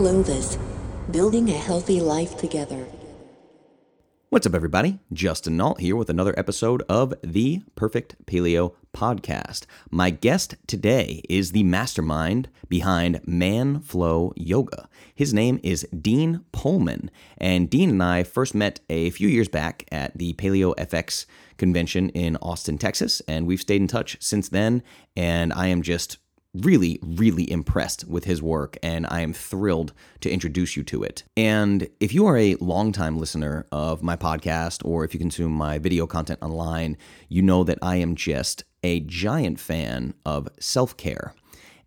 Clovis, building a healthy life together. What's up, everybody? Justin Nault here with another episode of the Perfect Paleo Podcast. My guest today is the mastermind behind Man Flow Yoga. His name is Dean Pohlman, and Dean and I first met a few years back at the Paleo FX convention in Austin, Texas, and we've stayed in touch since then. And I am just really, really impressed with his work, and I am thrilled to introduce you to it. And if you are a longtime listener of my podcast, or if you consume my video content online, you know that I am just a giant fan of self care.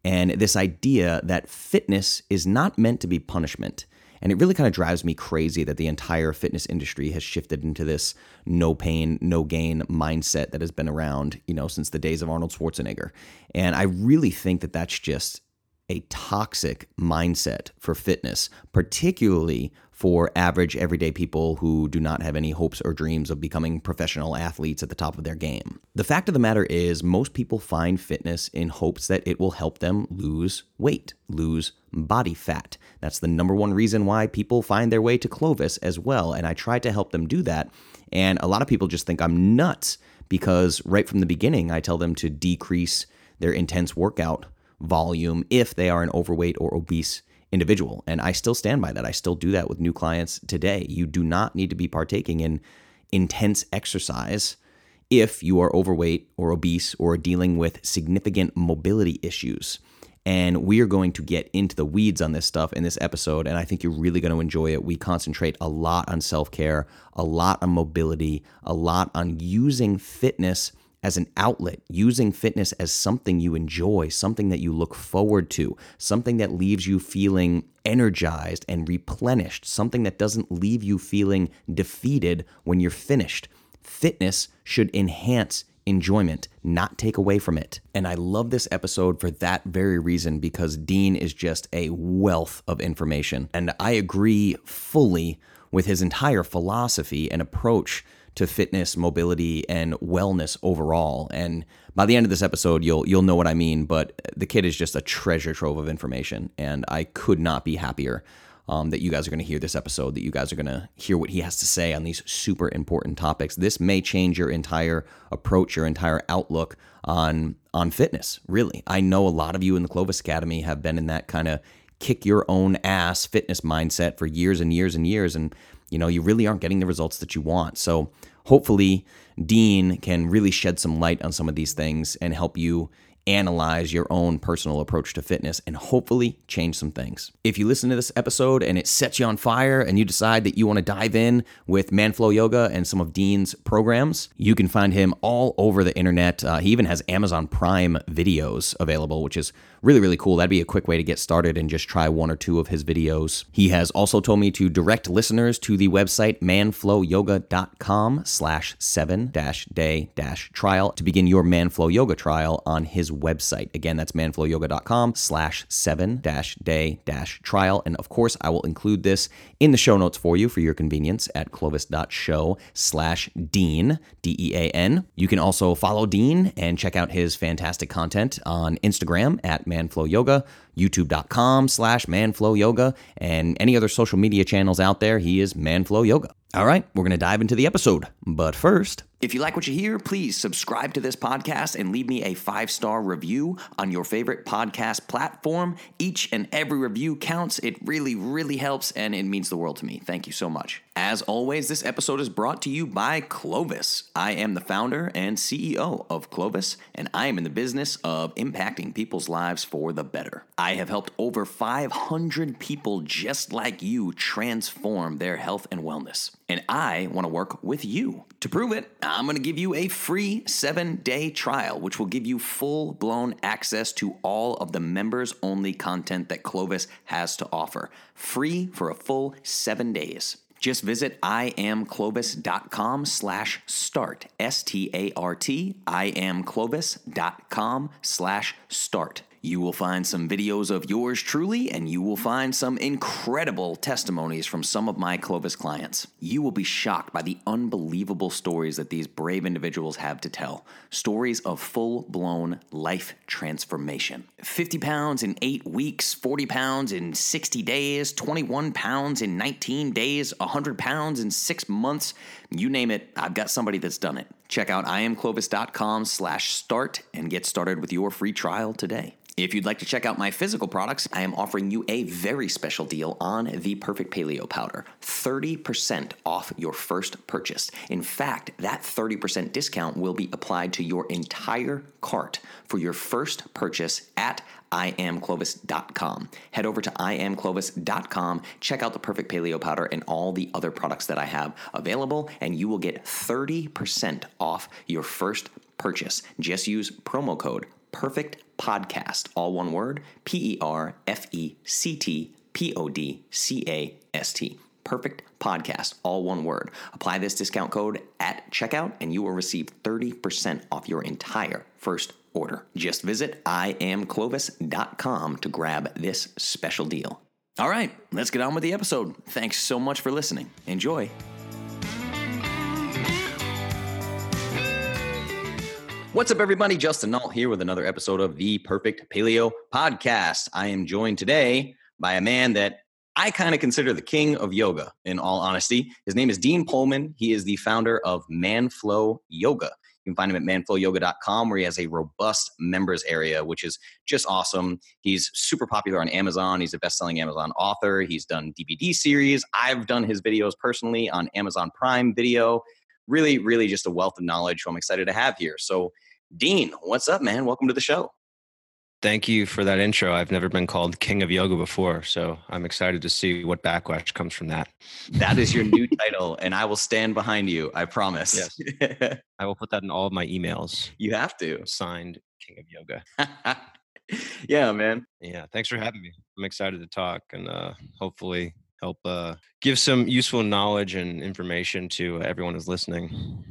And this idea that fitness is not meant to be punishment. And it really kind of drives me crazy that the entire fitness industry has shifted into this no pain, no gain mindset that has been around, you know, since the days of Arnold Schwarzenegger. And I really think that that's just a toxic mindset for fitness, particularly for average everyday people who do not have any hopes or dreams of becoming professional athletes at the top of their game. The fact of the matter is, most people find fitness in hopes that it will help them lose weight, lose body fat. That's the number one reason why people find their way to Clovis as well. And I try to help them do that. And a lot of people just think I'm nuts because right from the beginning, I tell them to decrease their intense workout volume if they are an overweight or obese individual. And I still stand by that. I still do that with new clients today. You do not need to be partaking in intense exercise if you are overweight or obese or dealing with significant mobility issues. And we are going to get into the weeds on this stuff in this episode, and I think you're really going to enjoy it. We concentrate a lot on self care, a lot on mobility, a lot on using fitness as an outlet, using fitness as something you enjoy, something that you look forward to, something that leaves you feeling energized and replenished, something that doesn't leave you feeling defeated when you're finished. Fitness should enhance enjoyment, not take away from it. And I love this episode for that very reason because Dean is just a wealth of information. And I agree fully with his entire philosophy and approach to fitness, mobility, and wellness overall. And by the end of this episode, you'll you'll know what I mean. But the kid is just a treasure trove of information, and I could not be happier um, that you guys are going to hear this episode. That you guys are going to hear what he has to say on these super important topics. This may change your entire approach, your entire outlook on on fitness. Really, I know a lot of you in the Clovis Academy have been in that kind of kick your own ass fitness mindset for years and years and years and you know, you really aren't getting the results that you want. So hopefully, Dean can really shed some light on some of these things and help you analyze your own personal approach to fitness and hopefully change some things. If you listen to this episode and it sets you on fire and you decide that you want to dive in with Manflow Yoga and some of Dean's programs, you can find him all over the internet. Uh, he even has Amazon Prime videos available, which is really, really cool. That'd be a quick way to get started and just try one or two of his videos. He has also told me to direct listeners to the website manflowyoga.com slash seven dash day dash trial to begin your Manflow Yoga trial on his website. Again, that's manflowyoga.com slash seven dash day dash trial. And of course, I will include this in the show notes for you for your convenience at clovis.show slash Dean, D E A N. You can also follow Dean and check out his fantastic content on Instagram at Manflow Yoga, youtube.com slash Manflow Yoga, and any other social media channels out there. He is Manflow Yoga. All right, we're going to dive into the episode. But first, if you like what you hear, please subscribe to this podcast and leave me a five star review on your favorite podcast platform. Each and every review counts. It really, really helps and it means the world to me. Thank you so much. As always, this episode is brought to you by Clovis. I am the founder and CEO of Clovis, and I am in the business of impacting people's lives for the better. I have helped over 500 people just like you transform their health and wellness. And I want to work with you. To prove it, I'm going to give you a free seven day trial, which will give you full blown access to all of the members only content that Clovis has to offer. Free for a full seven days. Just visit iamclovis.com slash start, S-T-A-R-T, iamclovis.com slash start. You will find some videos of yours truly, and you will find some incredible testimonies from some of my Clovis clients. You will be shocked by the unbelievable stories that these brave individuals have to tell stories of full blown life transformation. 50 pounds in eight weeks, 40 pounds in 60 days, 21 pounds in 19 days, 100 pounds in six months. You name it, I've got somebody that's done it. Check out iamclovis.com slash start and get started with your free trial today. If you'd like to check out my physical products, I am offering you a very special deal on the Perfect Paleo Powder 30% off your first purchase. In fact, that 30% discount will be applied to your entire cart for your first purchase at iamclovis.com. Head over to iamclovis.com, check out the Perfect Paleo Powder and all the other products that I have available, and you will get 30% off your first purchase. Just use promo code Perfect Podcast, all one word, P E R F E C T P O D C A S T. Perfect Podcast, all one word. Apply this discount code at checkout and you will receive 30% off your entire first order. Just visit iamclovis.com to grab this special deal. All right, let's get on with the episode. Thanks so much for listening. Enjoy. What's up, everybody? Justin Nault here with another episode of the Perfect Paleo Podcast. I am joined today by a man that I kind of consider the king of yoga, in all honesty. His name is Dean Pohlman. He is the founder of Manflow Yoga. You can find him at manflowyoga.com where he has a robust members area, which is just awesome. He's super popular on Amazon. He's a best-selling Amazon author. He's done DVD series. I've done his videos personally on Amazon Prime Video. Really, really just a wealth of knowledge who I'm excited to have here. So, Dean, what's up, man? Welcome to the show. Thank you for that intro. I've never been called king of yoga before, so I'm excited to see what backlash comes from that. That is your new title, and I will stand behind you. I promise. Yes. I will put that in all of my emails. you have to. Signed King of Yoga. yeah, man. Yeah, thanks for having me. I'm excited to talk and uh, hopefully help uh, give some useful knowledge and information to everyone who's listening.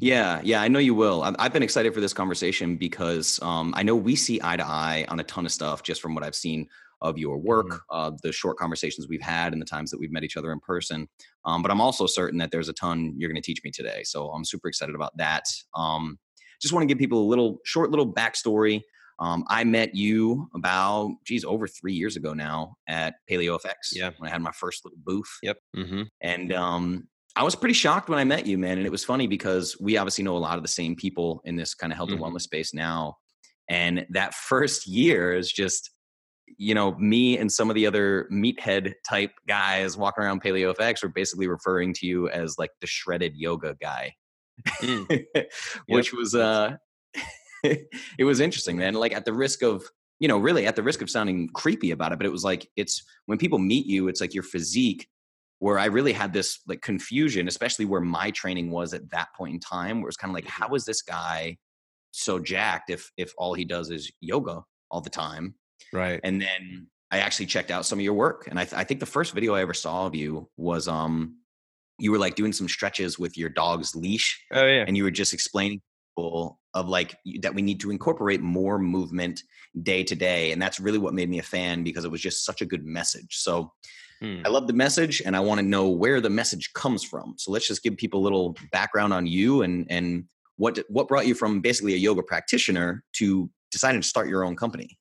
Yeah, yeah, I know you will. I've, I've been excited for this conversation because um, I know we see eye to eye on a ton of stuff just from what I've seen of your work, Mhm. uh, the short conversations we've had, and the times that we've met each other in person. Um, but I'm also certain that there's a ton you're going to teach me today. So I'm super excited about that. Um, just want to give people a little short little backstory. Um, I met you about, geez, over three years ago now at Paleo FX. Yeah. When I had my first little booth. Yep. Mm-hmm. And um, I was pretty shocked when I met you, man. And it was funny because we obviously know a lot of the same people in this kind of health Mhm. and wellness space now. And that first year is just, you know, me and some of the other meathead type guys walking around Paleo FX were basically referring to you as like the shredded yoga guy, Mm. which was, uh, it was interesting, man. Like at the risk of, you know, really at the risk of sounding creepy about it, but it was like, it's when people meet you, it's like your physique where I really had this like confusion, especially where my training was at that point in time, where it's kind of like, how is this guy so jacked if if all he does is yoga all the time? Right. And then I actually checked out some of your work, and I, th- I think the first video I ever saw of you was um you were like doing some stretches with your dog's leash, oh yeah. and you were just explaining people of like that we need to incorporate more movement day to day, and that's really what made me a fan because it was just such a good message. So. I love the message and I want to know where the message comes from. So let's just give people a little background on you and and what what brought you from basically a yoga practitioner to deciding to start your own company.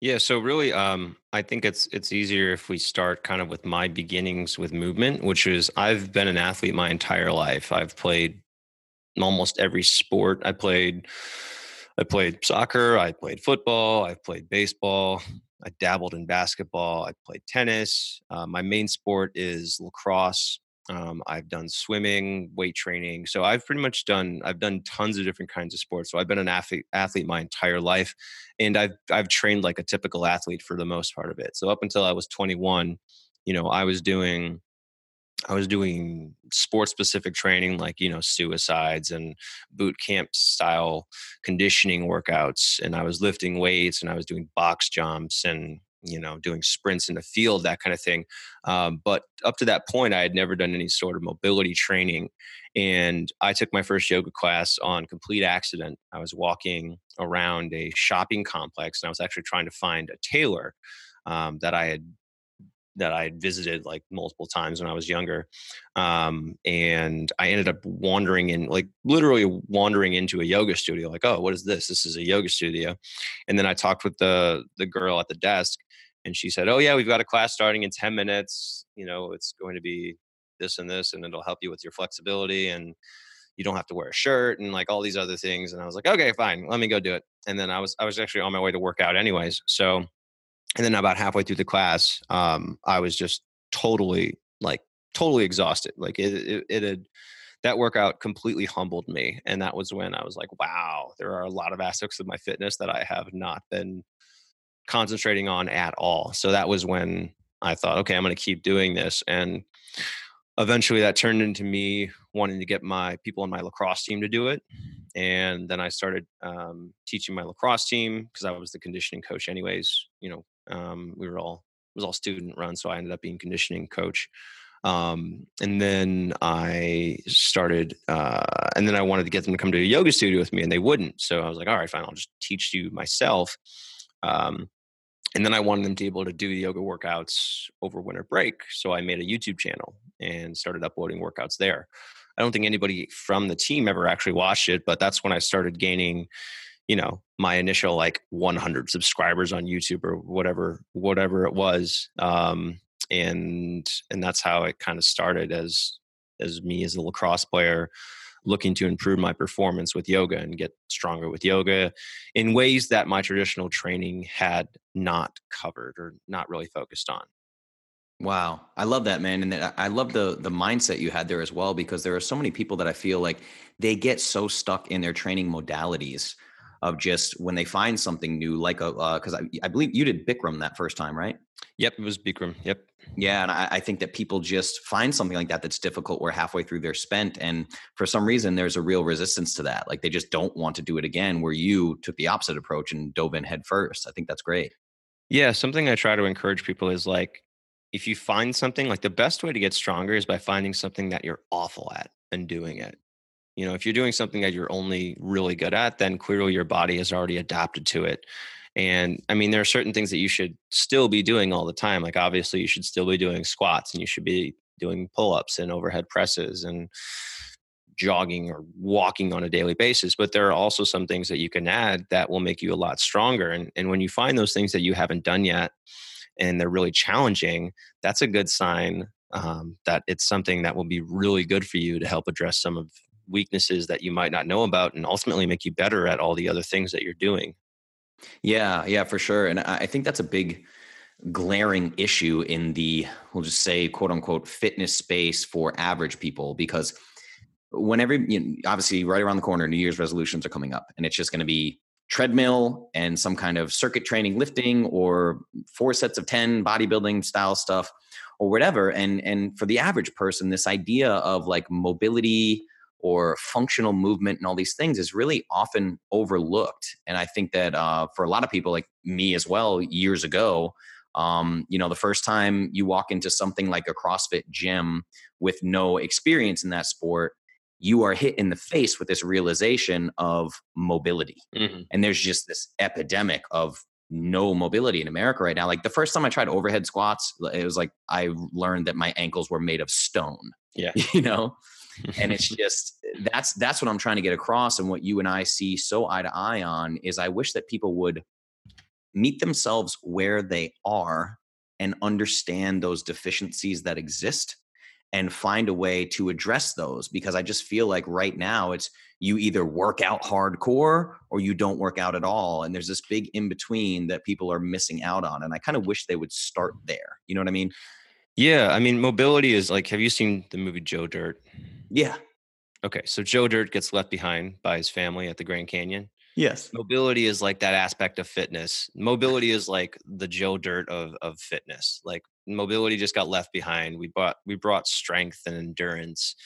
Yeah, so really, um, I think it's it's easier if we start kind of with my beginnings with movement, which is I've been an athlete my entire life. I've played almost every sport. I played I played soccer, I played football, I've played baseball, I dabbled in basketball, I played tennis. Uh, my main sport is lacrosse. Um, I've done swimming, weight training. So I've pretty much done I've done tons of different kinds of sports. So I've been an athlete athlete my entire life and I've I've trained like a typical athlete for the most part of it. So up until I was 21, you know, I was doing I was doing sports specific training like, you know, suicides and boot camp style conditioning workouts and I was lifting weights and I was doing box jumps and you know, doing sprints in the field, that kind of thing. Um, but up to that point, I had never done any sort of mobility training. And I took my first yoga class on complete accident. I was walking around a shopping complex and I was actually trying to find a tailor um, that I had that I had visited like multiple times when I was younger. Um, and I ended up wandering in, like literally wandering into a yoga studio, like, oh, what is this? This is a yoga studio. And then I talked with the the girl at the desk and she said, Oh yeah, we've got a class starting in 10 minutes. You know, it's going to be this and this, and it'll help you with your flexibility and you don't have to wear a shirt and like all these other things. And I was like, okay, fine, let me go do it. And then I was I was actually on my way to work out anyways. So and then about halfway through the class um, i was just totally like totally exhausted like it, it, it had that workout completely humbled me and that was when i was like wow there are a lot of aspects of my fitness that i have not been concentrating on at all. So that was when i thought okay i'm going to keep doing this and eventually that turned into me wanting to get my people on my lacrosse team to do it and then i started um, teaching my lacrosse team because i was the conditioning coach anyways you know um, we were all was all student run, so I ended up being conditioning coach. Um, and then I started, uh, and then I wanted to get them to come to a yoga studio with me, and they wouldn't. So I was like, all right, fine, I'll just teach you myself. Um, and then I wanted them to be able to do yoga workouts over winter break. So I made a YouTube channel and started uploading workouts there. I don't think anybody from the team ever actually watched it, but that's when I started gaining you know my initial like 100 subscribers on youtube or whatever whatever it was um and and that's how it kind of started as as me as a lacrosse player looking to improve my performance with yoga and get stronger with yoga in ways that my traditional training had not covered or not really focused on. Wow, I love that man, and I love the the mindset you had there as well because there are so many people that I feel like they get so stuck in their training modalities of just when they find something new, like a because uh, I, I believe you did Bikram that first time, right? Yep, it was Bikram. Yep. Yeah, and I, I, think that people just find something like that that's difficult where halfway through they're spent, and for some reason there's a real resistance to that. Like they just don't want to do it again. Where you took the opposite approach and dove in head first. I think that's great. Yeah, something I try to encourage people is like if you find something like the best way to get stronger is by finding something that you're awful at and doing it you know if you're doing something that you're only really good at then clearly your body has already adapted to it. And i mean there are certain things that you should still be doing all the time like obviously you should still be doing squats and you should be doing pull-ups and overhead presses and jogging or walking on a daily basis but there are also some things that you can add that will make you a lot stronger. And, and when you find those things that you haven't done yet and they're really challenging that's a good sign um, that it's something that will be really good for you to help address some of weaknesses that you might not know about and ultimately make you better at all the other things that you're doing. Yeah, yeah, for sure. And I think that's a big glaring issue in the, we'll just say, quote unquote, fitness space for average people because whenever, you know, obviously, right around the corner, New Year's resolutions are coming up and it's just going to be treadmill and some kind of circuit training lifting or four sets of 10 bodybuilding style stuff or whatever and and for the average person this idea of like mobility or functional movement and all these things is really often overlooked. And I think that uh, for a lot of people, like me as well, years ago, um, you know, the first time you walk into something like a CrossFit gym with no experience in that sport, you are hit in the face with this realization of mobility. Mm-hmm. And there's just this epidemic of no mobility in America right now. Like the first time I tried overhead squats, it was like I learned that my ankles were made of stone. Yeah. You know? And it's just that's that's what i'm trying to get across and what you and i see so eye to eye on is i wish that people would meet themselves where they are and understand those deficiencies that exist and find a way to address those because i just feel like right now it's you either work out hardcore or you don't work out at all. And there's this big in between that people are missing out on and i kind of wish they would start there. You know what i mean yeah i mean mobility is like have you seen the movie joe dirt yeah. Okay, so Joe Dirt gets left behind by his family at the Grand Canyon. Yes. Mobility is like that aspect of fitness. Mobility is like the Joe Dirt of of fitness. Like mobility just got left behind. We brought we brought strength and endurance,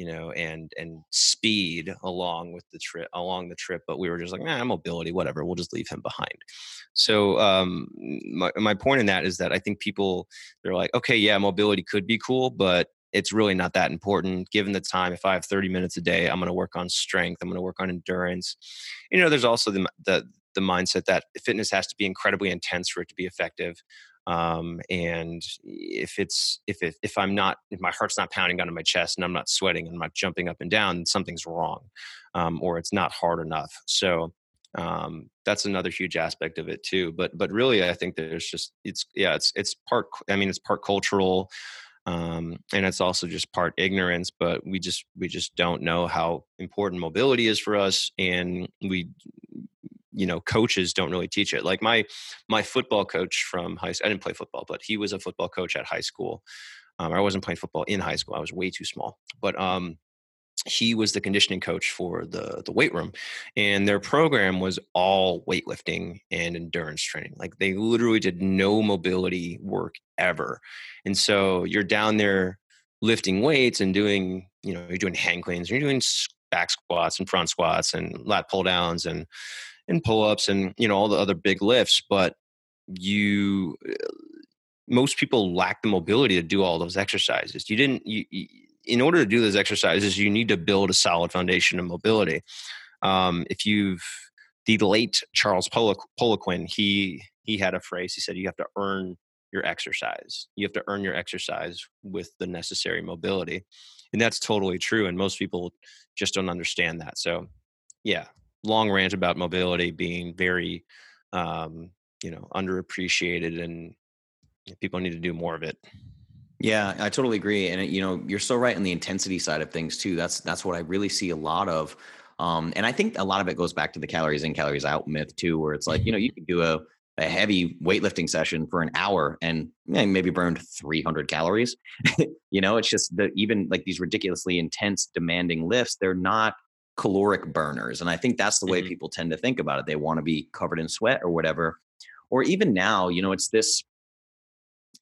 you know, and and speed along with the trip along the trip. But we were just like, nah, mobility, whatever. We'll just leave him behind. So um, my my point in that is that I think people they're like, okay, yeah, mobility could be cool, but it's really not that important given the time if i have 30 minutes a day i'm going to work on strength i'm going to work on endurance you know there's also the, the the mindset that fitness has to be incredibly intense for it to be effective um, and if it's if it, if i'm not if my heart's not pounding down my chest and i'm not sweating and i'm not jumping up and down something's wrong um, or it's not hard enough. So um, that's another huge aspect of it too but but really i think there's just it's yeah it's it's part i mean it's part cultural um, and it's also just part ignorance but we just we just don't know how important mobility is for us and we you know coaches don't really teach it. Like my my football coach from high school i didn't play football but he was a football coach at high school. Um, i wasn't playing football in high school. I was way too small. But um, he was the conditioning coach for the the weight room and their program was all weightlifting and endurance training. Like they literally did no mobility work ever. And so you're down there lifting weights and doing you know you're doing hang cleans you're doing back squats and front squats and lat pull downs and and pull-ups and you know all the other big lifts but you uh, most people lack the mobility to do all those exercises. You didn't you, you, in order to do those exercises you need to build a solid foundation of mobility. Um, if you've the late charles poliquin he he had a phrase he said you have to earn your exercise. You have to earn your exercise with the necessary mobility. And that's totally true and most people just don't understand that. So yeah long rant about mobility being very um, you know underappreciated and people need to do more of it. Yeah i totally agree and you know you're so right on the intensity side of things too that's that's what i really see a lot of um, and i think a lot of it goes back to the calories in calories out myth too where it's like you know you can do a, a heavy weightlifting session for an hour and maybe burned 300 calories. You know it's just the even like these ridiculously intense demanding lifts they're not caloric burners. And I think that's the way mm-hmm. people tend to think about it. They want to be covered in sweat or whatever. Or even now, you know, it's this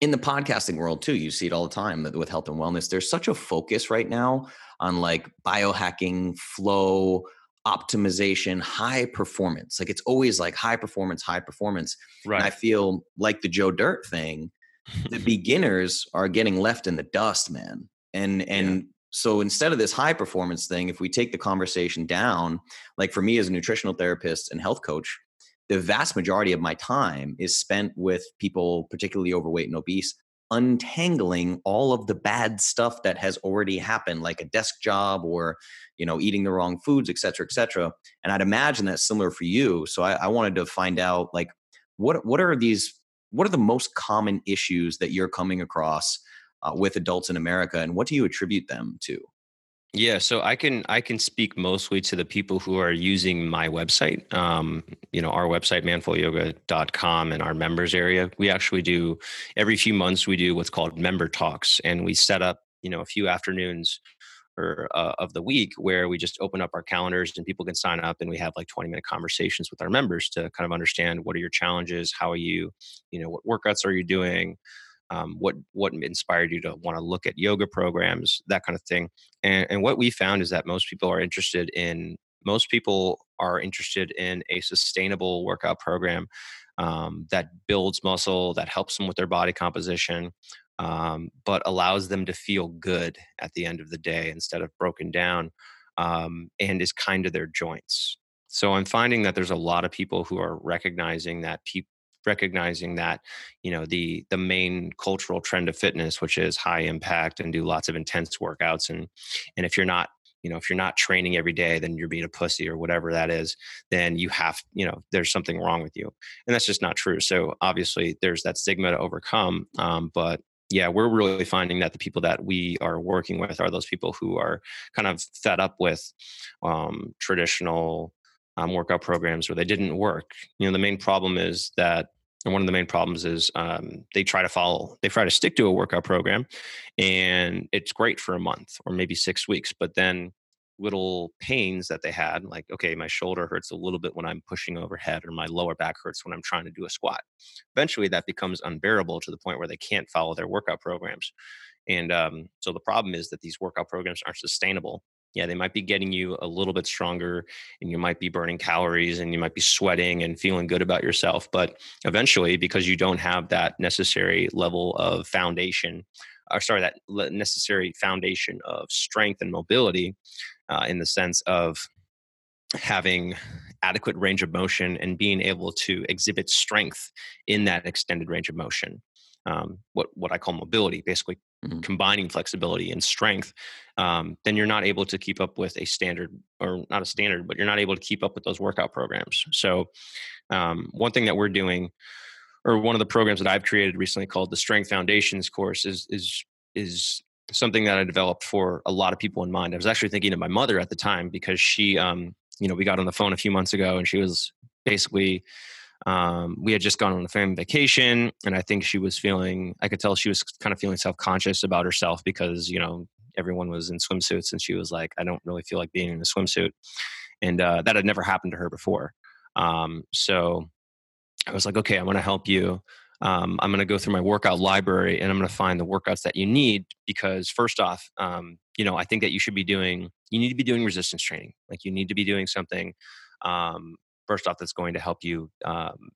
in the podcasting world too. You see it all the time with health and wellness. There's such a focus right now on like biohacking, flow, optimization, high performance. Like it's always like high performance, high performance. Right. And I feel like the Joe Dirt thing, the beginners are getting left in the dust, man. And and so instead of this high performance thing if we take the conversation down like for me as a nutritional therapist and health coach the vast majority of my time is spent with people particularly overweight and obese untangling all of the bad stuff that has already happened like a desk job or you know eating the wrong foods et cetera et cetera. And i'd imagine that's similar for you. So I, I wanted to find out like what what are these what are the most common issues that you're coming across uh, with adults in America, and what do you attribute them to? Yeah, so I can I can speak mostly to the people who are using my website. Um, you know, our website manflowyoga.com and our members area. We actually do every few months we do what's called member talks, and we set up you know a few afternoons or uh, of the week where we just open up our calendars and people can sign up and we have like 20 minute conversations with our members to kind of understand what are your challenges, how are you, you know, what workouts are you doing um, what what inspired you to want to look at yoga programs, that kind of thing. And, and what we found is that most people are interested in most people are interested in a sustainable workout program um, that builds muscle, that helps them with their body composition, um, but allows them to feel good at the end of the day instead of broken down, um, and is kind to their joints. So I'm finding that there's a lot of people who are recognizing that people recognizing that you know the the main cultural trend of fitness which is high impact and do lots of intense workouts and and if you're not you know if you're not training every day then you're being a pussy or whatever that is then you have you know there's something wrong with you. And that's just not true. So obviously there's that stigma to overcome um, but yeah we're really finding that the people that we are working with are those people who are kind of fed up with um, traditional um, workout programs where they didn't work. You know, the main problem is that, and one of the main problems is um, they try to follow, they try to stick to a workout program, and it's great for a month or maybe six weeks, but then little pains that they had, like, okay, my shoulder hurts a little bit when I'm pushing overhead, or my lower back hurts when I'm trying to do a squat. Eventually, that becomes unbearable to the point where they can't follow their workout programs. And um, so the problem is that these workout programs aren't sustainable. Yeah, they might be getting you a little bit stronger and you might be burning calories and you might be sweating and feeling good about yourself. But eventually, because you don't have that necessary level of foundation, or sorry, that necessary foundation of strength and mobility uh, in the sense of having adequate range of motion and being able to exhibit strength in that extended range of motion. Um, what what I call mobility, basically mm-hmm. combining flexibility and strength, um, then you're not able to keep up with a standard or not a standard, but you're not able to keep up with those workout programs. So, um, one thing that we're doing, or one of the programs that I've created recently called the Strength Foundations course, is is is something that I developed for a lot of people in mind. I was actually thinking of my mother at the time because she um, you know, we got on the phone a few months ago and she was basically, um, we had just gone on a family vacation and I think she was feeling, I could tell she was kind of feeling self conscious about herself because, you know, everyone was in swimsuits and she was like, I don't really feel like being in a swimsuit. And uh, that had never happened to her before. Um, so I was like, okay, I want to help you. Um, I'm going to go through my workout library and I'm going to find the workouts that you need because first off, um, you know, I think that you should be doing, you need to be doing resistance training. Like you need to be doing something, um, first off, that's going to help you, um,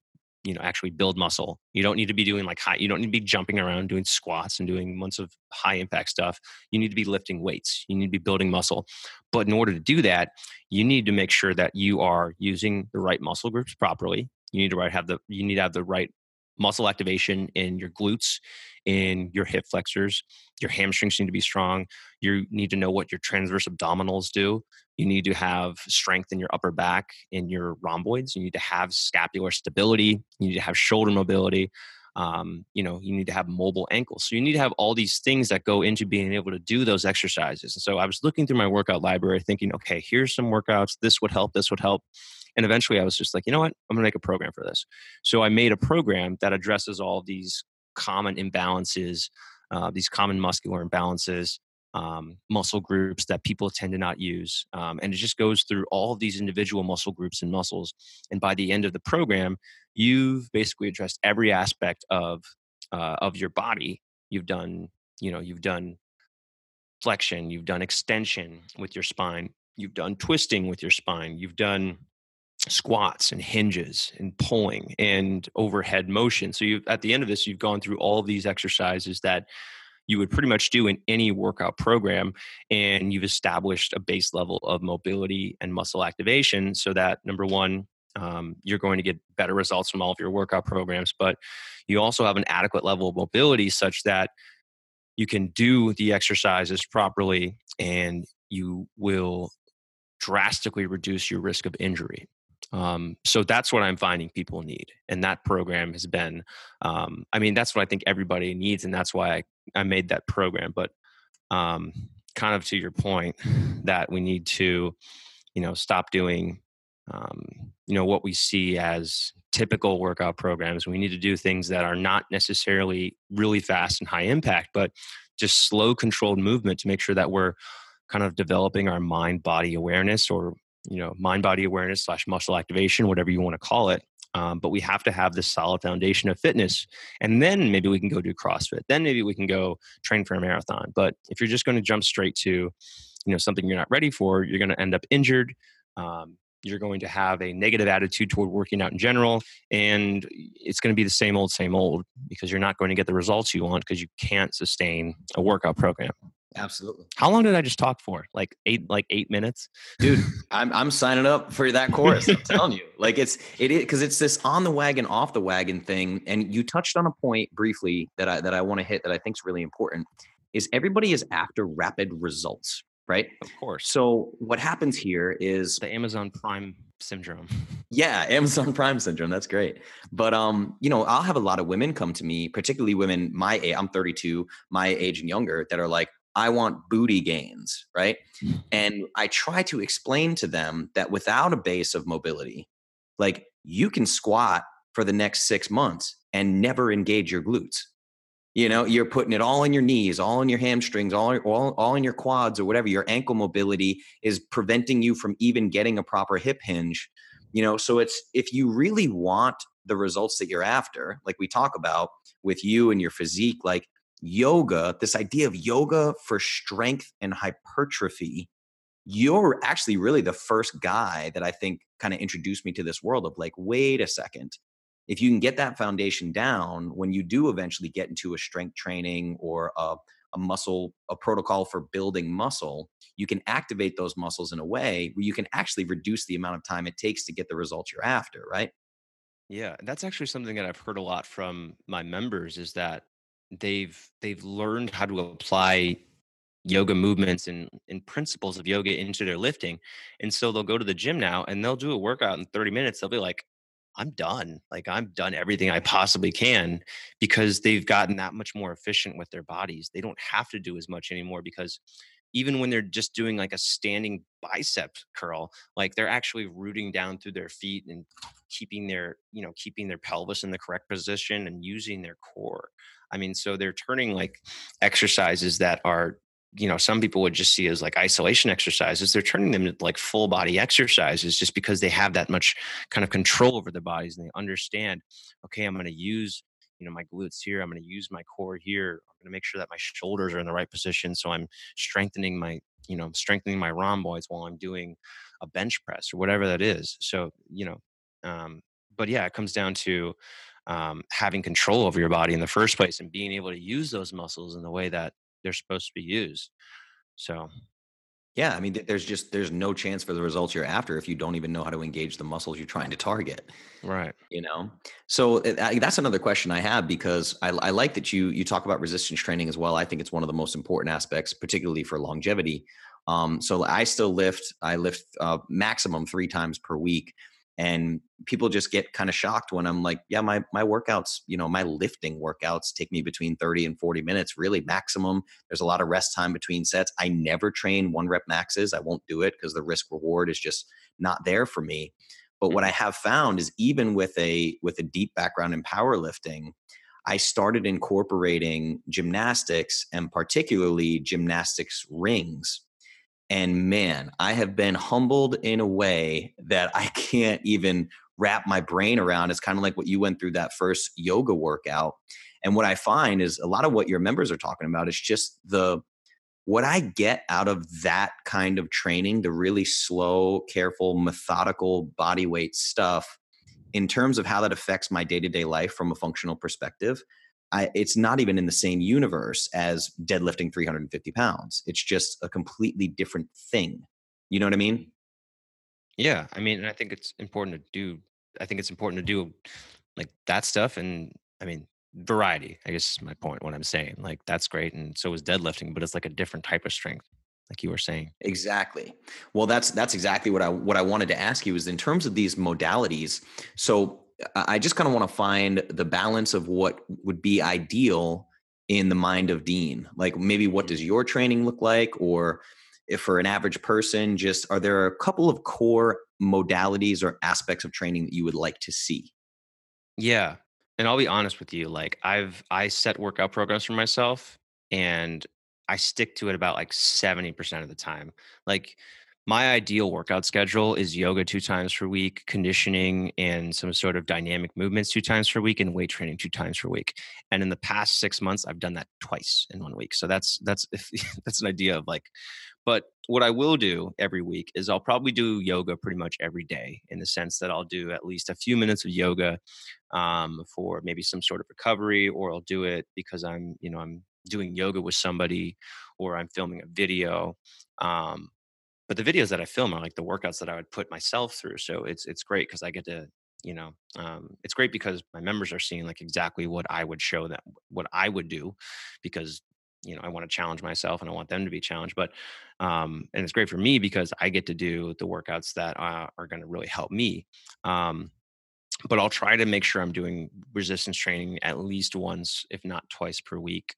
you know, actually build muscle. You don't need to be doing like high, you don't need to be jumping around doing squats and doing months of high impact stuff. You need to be lifting weights. You need to be building muscle. But in order to do that, you need to make sure that you are using the right muscle groups properly. You need to have the you need to have the right muscle activation in your glutes, in your hip flexors. Your hamstrings need to be strong. You need to know what your transverse abdominals do. You need to have strength in your upper back, in your rhomboids. You need to have scapular stability. You need to have shoulder mobility. Um, you know, you need to have mobile ankles. So you need to have all these things that go into being able to do those exercises. And so I was looking through my workout library thinking, okay, here's some workouts. This would help. This would help. And eventually I was just like, you know what? I'm going to make a program for this. So I made a program that addresses all these common imbalances, uh, these common muscular imbalances, um, muscle groups that people tend to not use. Um, and it just goes through all of these individual muscle groups and muscles. And by the end of the program, you've basically addressed every aspect of uh, of your body. You've done, you know, you've done flexion, you've done extension with your spine, you've done twisting with your spine, you've done squats and hinges and pulling and overhead motion. So you at the end of this, you've gone through all of these exercises that you would pretty much do in any workout program and you've established a base level of mobility and muscle activation so that number one um, you're going to get better results from all of your workout programs but you also have an adequate level of mobility such that you can do the exercises properly and you will drastically reduce your risk of injury um, so that's what I'm finding people need. And that program has been, um, I mean, that's what I think everybody needs. And that's why I, I made that program. But um, kind of to your point that we need to, you know, stop doing, um, you know, what we see as typical workout programs. We need to do things that are not necessarily really fast and high impact, but just slow controlled movement to make sure that we're kind of developing our mind body awareness or you know mind body awareness slash muscle activation whatever you want to call it um, but we have to have this solid foundation of fitness and then maybe we can go do crossfit then maybe we can go train for a marathon but if you're just going to jump straight to you know something you're not ready for you're going to end up injured um, you're going to have a negative attitude toward working out in general and it's going to be the same old same old because you're not going to get the results you want because you can't sustain a workout program Absolutely. How long did I just talk for? Like eight, like eight minutes, dude. I'm I'm signing up for that course. I'm telling you, like it's it is because it's this on the wagon, off the wagon thing. And you touched on a point briefly that I that I want to hit that I think is really important. Is everybody is after rapid results, right? Of course. So what happens here is the Amazon Prime syndrome. Yeah, Amazon Prime syndrome. That's great. But um, you know, I'll have a lot of women come to me, particularly women my age, I'm 32, my age and younger, that are like, I want booty gains, right? Mm. And I try to explain to them that without a base of mobility, like you can squat for the next six months and never engage your glutes. You know, you're putting it all in your knees, all in your hamstrings, all, all, all in your quads or whatever. Your ankle mobility is preventing you from even getting a proper hip hinge. You know, so it's if you really want the results that you're after, like we talk about with you and your physique, like yoga, this idea of yoga for strength and hypertrophy, you're actually really the first guy that I think kind of introduced me to this world of like, wait a second. If you can get that foundation down, when you do eventually get into a strength training or a, a muscle, a protocol for building muscle, you can activate those muscles in a way where you can actually reduce the amount of time it takes to get the results you're after, right? Yeah, that's actually something that I've heard a lot from my members is that they've they've learned how to apply yoga movements and, and principles of yoga into their lifting. And so they'll go to the gym now and they'll do a workout in 30 minutes. They'll be like, I'm done. Like I'm done everything I possibly can because they've gotten that much more efficient with their bodies. They don't have to do as much anymore because even when they're just doing like a standing bicep curl, like they're actually rooting down through their feet and keeping their, you know, keeping their pelvis in the correct position and using their core. I mean, so they're turning like exercises that are you know some people would just see as like isolation exercises they're turning them into like full body exercises just because they have that much kind of control over their bodies and they understand okay i'm going to use you know my glutes here i'm going to use my core here i'm going to make sure that my shoulders are in the right position so i'm strengthening my you know strengthening my rhomboids while i'm doing a bench press or whatever that is. So you know um, but yeah it comes down to um, having control over your body in the first place and being able to use those muscles in the way that they're supposed to be used. So, Yeah, I mean, there's just there's no chance for the results you're after if you don't even know how to engage the muscles you're trying to target. right. You know, so that's another question I have because I, I like that you you talk about resistance training as well. I think it's one of the most important aspects, particularly for longevity. Um, so I still lift. I lift uh, maximum three times per week, and people just get kind of shocked when i'm like yeah my my workouts you know my lifting workouts take me between 30 and 40 minutes really maximum. There's a lot of rest time between sets. I never train one rep maxes. I won't do it because the risk reward is just not there for me. But what i Mhm. have found is even with a with a deep background in powerlifting i started incorporating gymnastics and particularly gymnastics rings and man, I have been humbled in a way that I can't even wrap my brain around. It's kind of like what you went through that first yoga workout. And what I find is a lot of what your members are talking about is just the what I get out of that kind of training, the really slow, careful, methodical body weight stuff in terms of how that affects my day-to-day life from a functional perspective I, it's not even in the same universe as deadlifting 350 pounds it's just a completely different thing you know what i mean Yeah. I mean, and I think it's important to do, I think it's important to do like that stuff. And I mean, variety, I guess is my point, what I'm saying. Like that's great. And so is deadlifting, but it's like a different type of strength, like you were saying. exactly well that's that's exactly what i what i wanted to ask you is in terms of these modalities so i just kind of want to find the balance of what would be ideal in the mind of dean like maybe what Mhm. does your training look like or if for an average person, just are there a couple of core modalities or aspects of training that you would like to see? Yeah. And I'll be honest with you, like I've I set workout programs for myself and I stick to it about like 70% of the time. Like my ideal workout schedule is yoga two times per week, conditioning and some sort of dynamic movements two times per week, and weight training two times per week. And in the past six months, I've done that twice in one week. So that's that's that's an idea of like but what I will do every week is I'll probably do yoga pretty much every day in the sense that I'll do at least a few minutes of yoga um, for maybe some sort of recovery, or I'll do it because I'm, you know, I'm doing yoga with somebody or I'm filming a video. Um, but the videos that I film are like the workouts that I would put myself through. So it's it's great because I get to, you know, um, it's great because my members are seeing like exactly what I would show them, what I would do, because you know I want to challenge myself and I want them to be challenged. But um, and it's great for me because I get to do the workouts that uh, are going to really help me. Um, but I'll try to make sure I'm doing resistance training at least once, if not twice per week.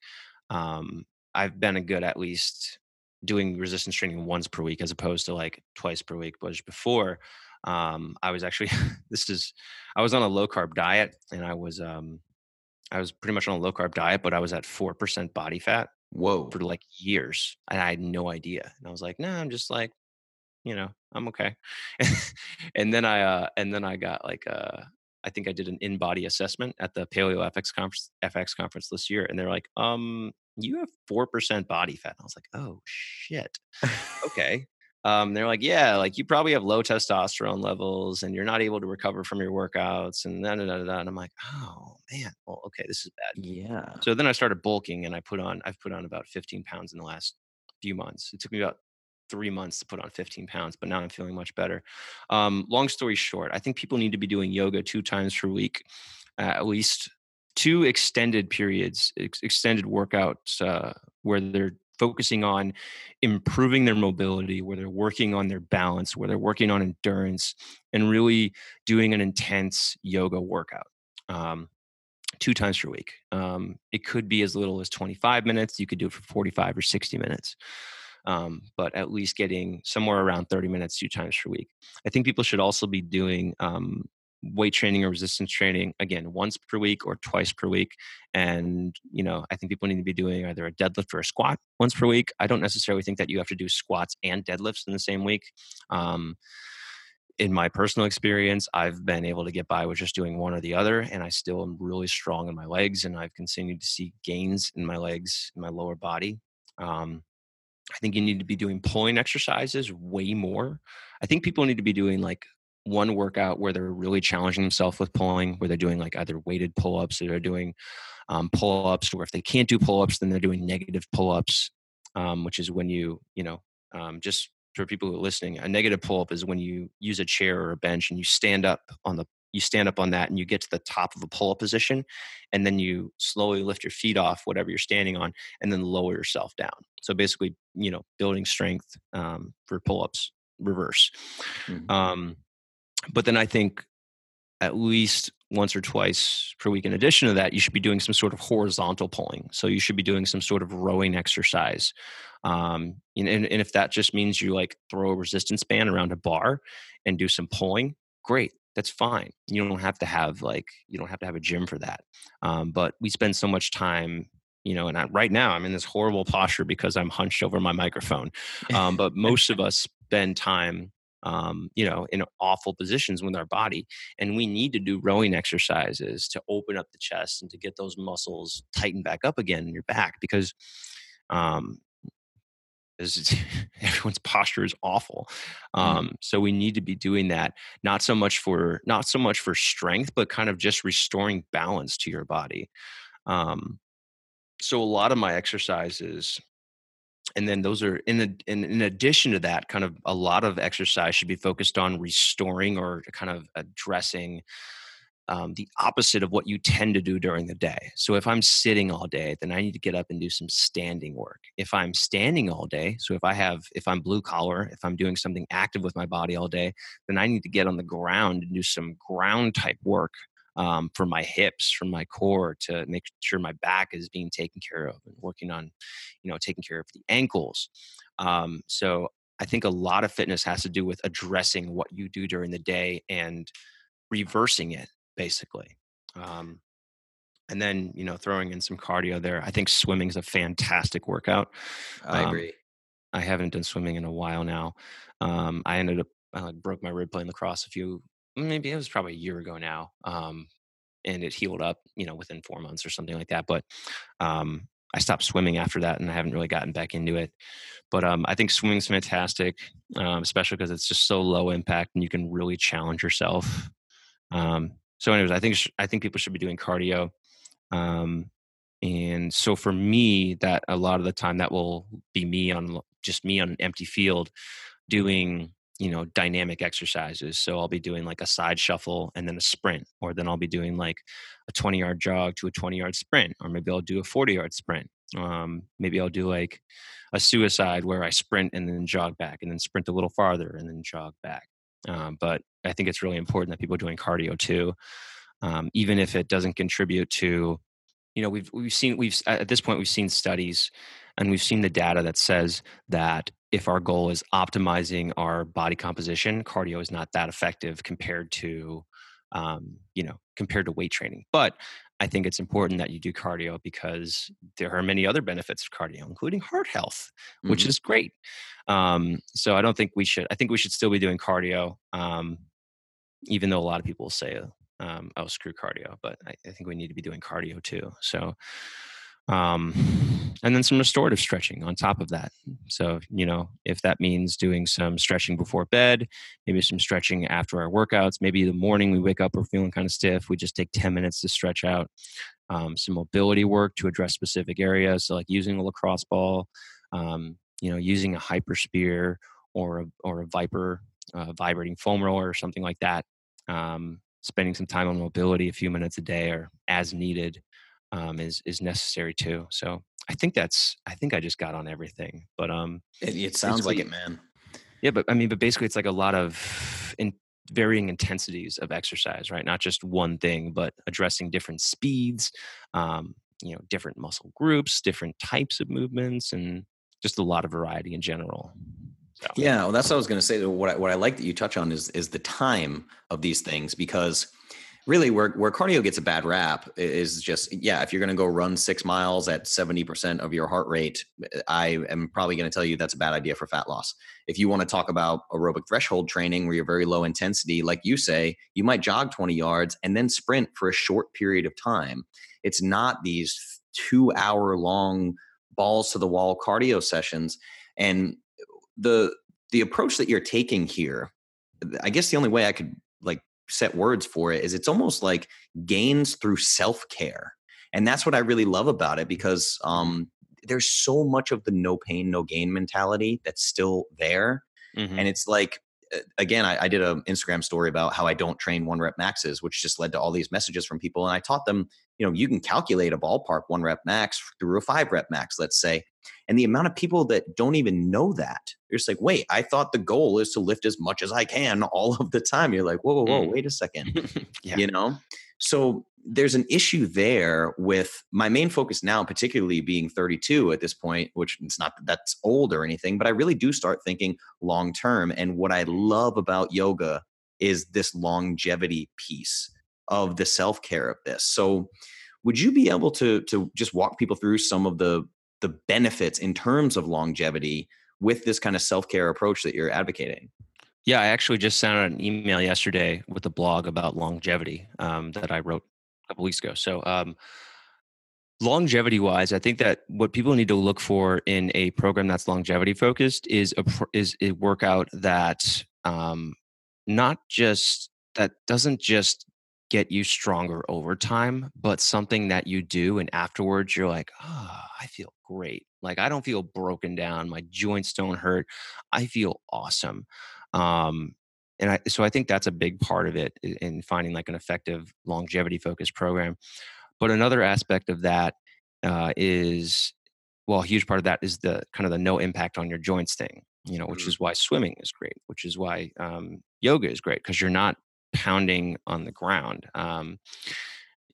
Um, I've been a good at least doing resistance training once per week as opposed to like twice per week. But before, um, I was actually this is I was on a low carb diet and I was um, I was pretty much on a low carb diet, but I was at four percent body fat Whoa. for like years, and I had no idea. And I was like, no, I'm just like you know, I'm okay. and then I uh and then I got like uh I think I did an in-body assessment at the Paleo FX conference, FX conference this year, and they're like, um, you have four percent body fat. And I was like, oh shit. okay. Um, they're like, yeah, like you probably have low testosterone levels and you're not able to recover from your workouts and da, da, da, da. And I'm like, oh man, well, okay, this is bad. Yeah. So then I started bulking and I put on, I've put on about 15 pounds in the last few months. It took me about three months to put on 15 pounds, but now I'm feeling much better. Um, long story short, I think people need to be doing yoga two times per week, uh, at least two extended periods, ex- extended workouts uh, where they're focusing on improving their mobility, where they're working on their balance, where they're working on endurance, and really doing an intense yoga workout. Um, two times per week. Um, it could be as little as 25 minutes. You could do it for 45 or 60 minutes um, but at least getting somewhere around 30 minutes two times per week. I think people should also be doing um, weight training or resistance training again once per week or twice per week and you know i think people need to be doing either a deadlift or a squat once per week. I don't necessarily think that you have to do squats and deadlifts in the same week. Um, in my personal experience i've been able to get by with just doing one or the other and i still am really strong in my legs and i've continued to see gains in my legs in my lower body. Um, I think you need to be doing pulling exercises way more. I think people need to be doing like one workout where they're really challenging themselves with pulling, where they're doing like either weighted pull ups or they're doing um, pull ups, or if they can't do pull ups, then they're doing negative pull ups, um, which is when you, you know, um, just for people who are listening, a negative pull up is when you use a chair or a bench and you stand up on the you stand up on that and you get to the top of a pull up position and then you slowly lift your feet off whatever you're standing on and then lower yourself down. So basically you know building strength um, for pull ups reverse. Mm-hmm. um, but then i think at least once or twice per week in addition to that you should be doing some sort of horizontal pulling. So you should be doing some sort of rowing exercise um, and, and if that just means you like throw a resistance band around a bar and do some pulling great that's fine. You don't have to have like you don't have to have a gym for that um, but we spend so much time you know and I, right now i'm in this horrible posture because i'm hunched over my microphone um, but most of us spend time um, you know in awful positions with our body and we need to do rowing exercises to open up the chest and to get those muscles tightened back up again in your back because um, is everyone's posture is awful mm. um, so we need to be doing that not so much for not so much for strength but kind of just restoring balance to your body um, so a lot of my exercises and then those are in, the, in in addition to that kind of a lot of exercise should be focused on restoring or kind of addressing um, the opposite of what you tend to do during the day. So if I'm sitting all day, then I need to get up and do some standing work. If I'm standing all day, so if I have, if I'm blue collar, if I'm doing something active with my body all day, then I need to get on the ground and do some ground type work um, for my hips, for my core, to make sure my back is being taken care of and working on, you know, taking care of the ankles. Um, so I think a lot of fitness has to do with addressing what you do during the day and reversing it basically. Um, and then you know throwing in some cardio there. I think swimming is a fantastic workout. I um, agree. I haven't done swimming in a while now. Um, I ended up I like broke my rib playing lacrosse a few maybe it was probably a year ago now. Um, and it healed up, you know, within four months or something like that. But um, I stopped swimming after that, and I haven't really gotten back into it. But um, I think swimming's fantastic, um, especially because it's just so low impact, and you can really challenge yourself. Um, so anyways i think i think people should be doing cardio um, and so for me that a lot of the time that will be me on just me on an empty field doing you know dynamic exercises. So i'll be doing like a side shuffle and then a sprint or then i'll be doing like a 20 yard jog to a 20 yard sprint or maybe i'll do a 40 yard sprint. Um, maybe i'll do like a suicide where i sprint and then jog back and then sprint a little farther and then jog back um, but I think it's really important that people are doing cardio too, um, even if it doesn't contribute to, you know, we've we've seen we've at this point we've seen studies, and we've seen the data that says that if our goal is optimizing our body composition, cardio is not that effective compared to, um, you know, compared to weight training. But I think it's important that you do cardio because there are many other benefits of cardio, including heart health, which mm-hmm. is great. Um, so I don't think we should. I think we should still be doing cardio, um, even though a lot of people say um, oh screw cardio but I, I, think we need to be doing cardio too so um, and then some restorative stretching on top of that. So you know if that means doing some stretching before bed maybe some stretching after our workouts maybe the morning we wake up we're feeling kind of stiff we just take 10 minutes to stretch out um, some mobility work to address specific areas so like using a lacrosse ball um, you know using a Hypersphere or a, or a Vyper uh, vibrating foam roller or something like that. Um, spending some time on mobility a few minutes a day or as needed um, is is necessary too. So I think that's I think I just got on everything. But um, it, it sounds like it, man. Yeah, but I mean, but basically, it's like a lot of in varying intensities of exercise, right? Not just one thing, but addressing different speeds, um, you know, different muscle groups, different types of movements, and just a lot of variety in general. So. Yeah, well, that's what I was going to say. What I, what I like that you touch on is is the time of these things because really where, where cardio gets a bad rap is just yeah if you're going to go run six miles at 70% of your heart rate i am probably going to tell you that's a bad idea for fat loss. If you want to talk about aerobic threshold training where you're very low intensity like you say you might jog 20 yards and then sprint for a short period of time. It's not these two hour long balls to the wall cardio sessions. And the the approach that you're taking here i guess the only way i could like set words for it is it's almost like gains through self-care and that's what i really love about it because um, there's so much of the no pain no gain mentality that's still there mm-hmm. and it's like again I, I did an instagram story about how i don't train one rep maxes which just led to all these messages from people and i taught them you know you can calculate a ballpark one rep max through a five rep max let's say and the amount of people that don't even know that, you're just like, wait, I thought the goal is to lift as much as I can all of the time. You're like, whoa, whoa, whoa, mm. wait a second. yeah. You know? So there's an issue there with my main focus now, particularly being 32 at this point, which it's not that that's old or anything, but I really do start thinking long term. And what I love about yoga is this longevity piece of the self care of this. So, would you be able to to just walk people through some of the the benefits in terms of longevity with this kind of self-care approach that you're advocating? Yeah i actually just sent out an email yesterday with a blog about longevity um, that i wrote a couple weeks ago. So um, longevity wise i think that what people need to look for in a program that's longevity focused is a is a workout that um, not just that doesn't just get you stronger over time, but something that you do and afterwards you're like, oh, I feel great. Like I don't feel broken down. My joints don't hurt. I feel awesome. Um, and I, so I think that's a big part of it in finding like an effective longevity focused program. But another aspect of that uh, is, well, a huge part of that is the kind of the no impact on your joints thing, you know, which mm-hmm. is why swimming is great, which is why um, yoga is great because you're not pounding on the ground. Um,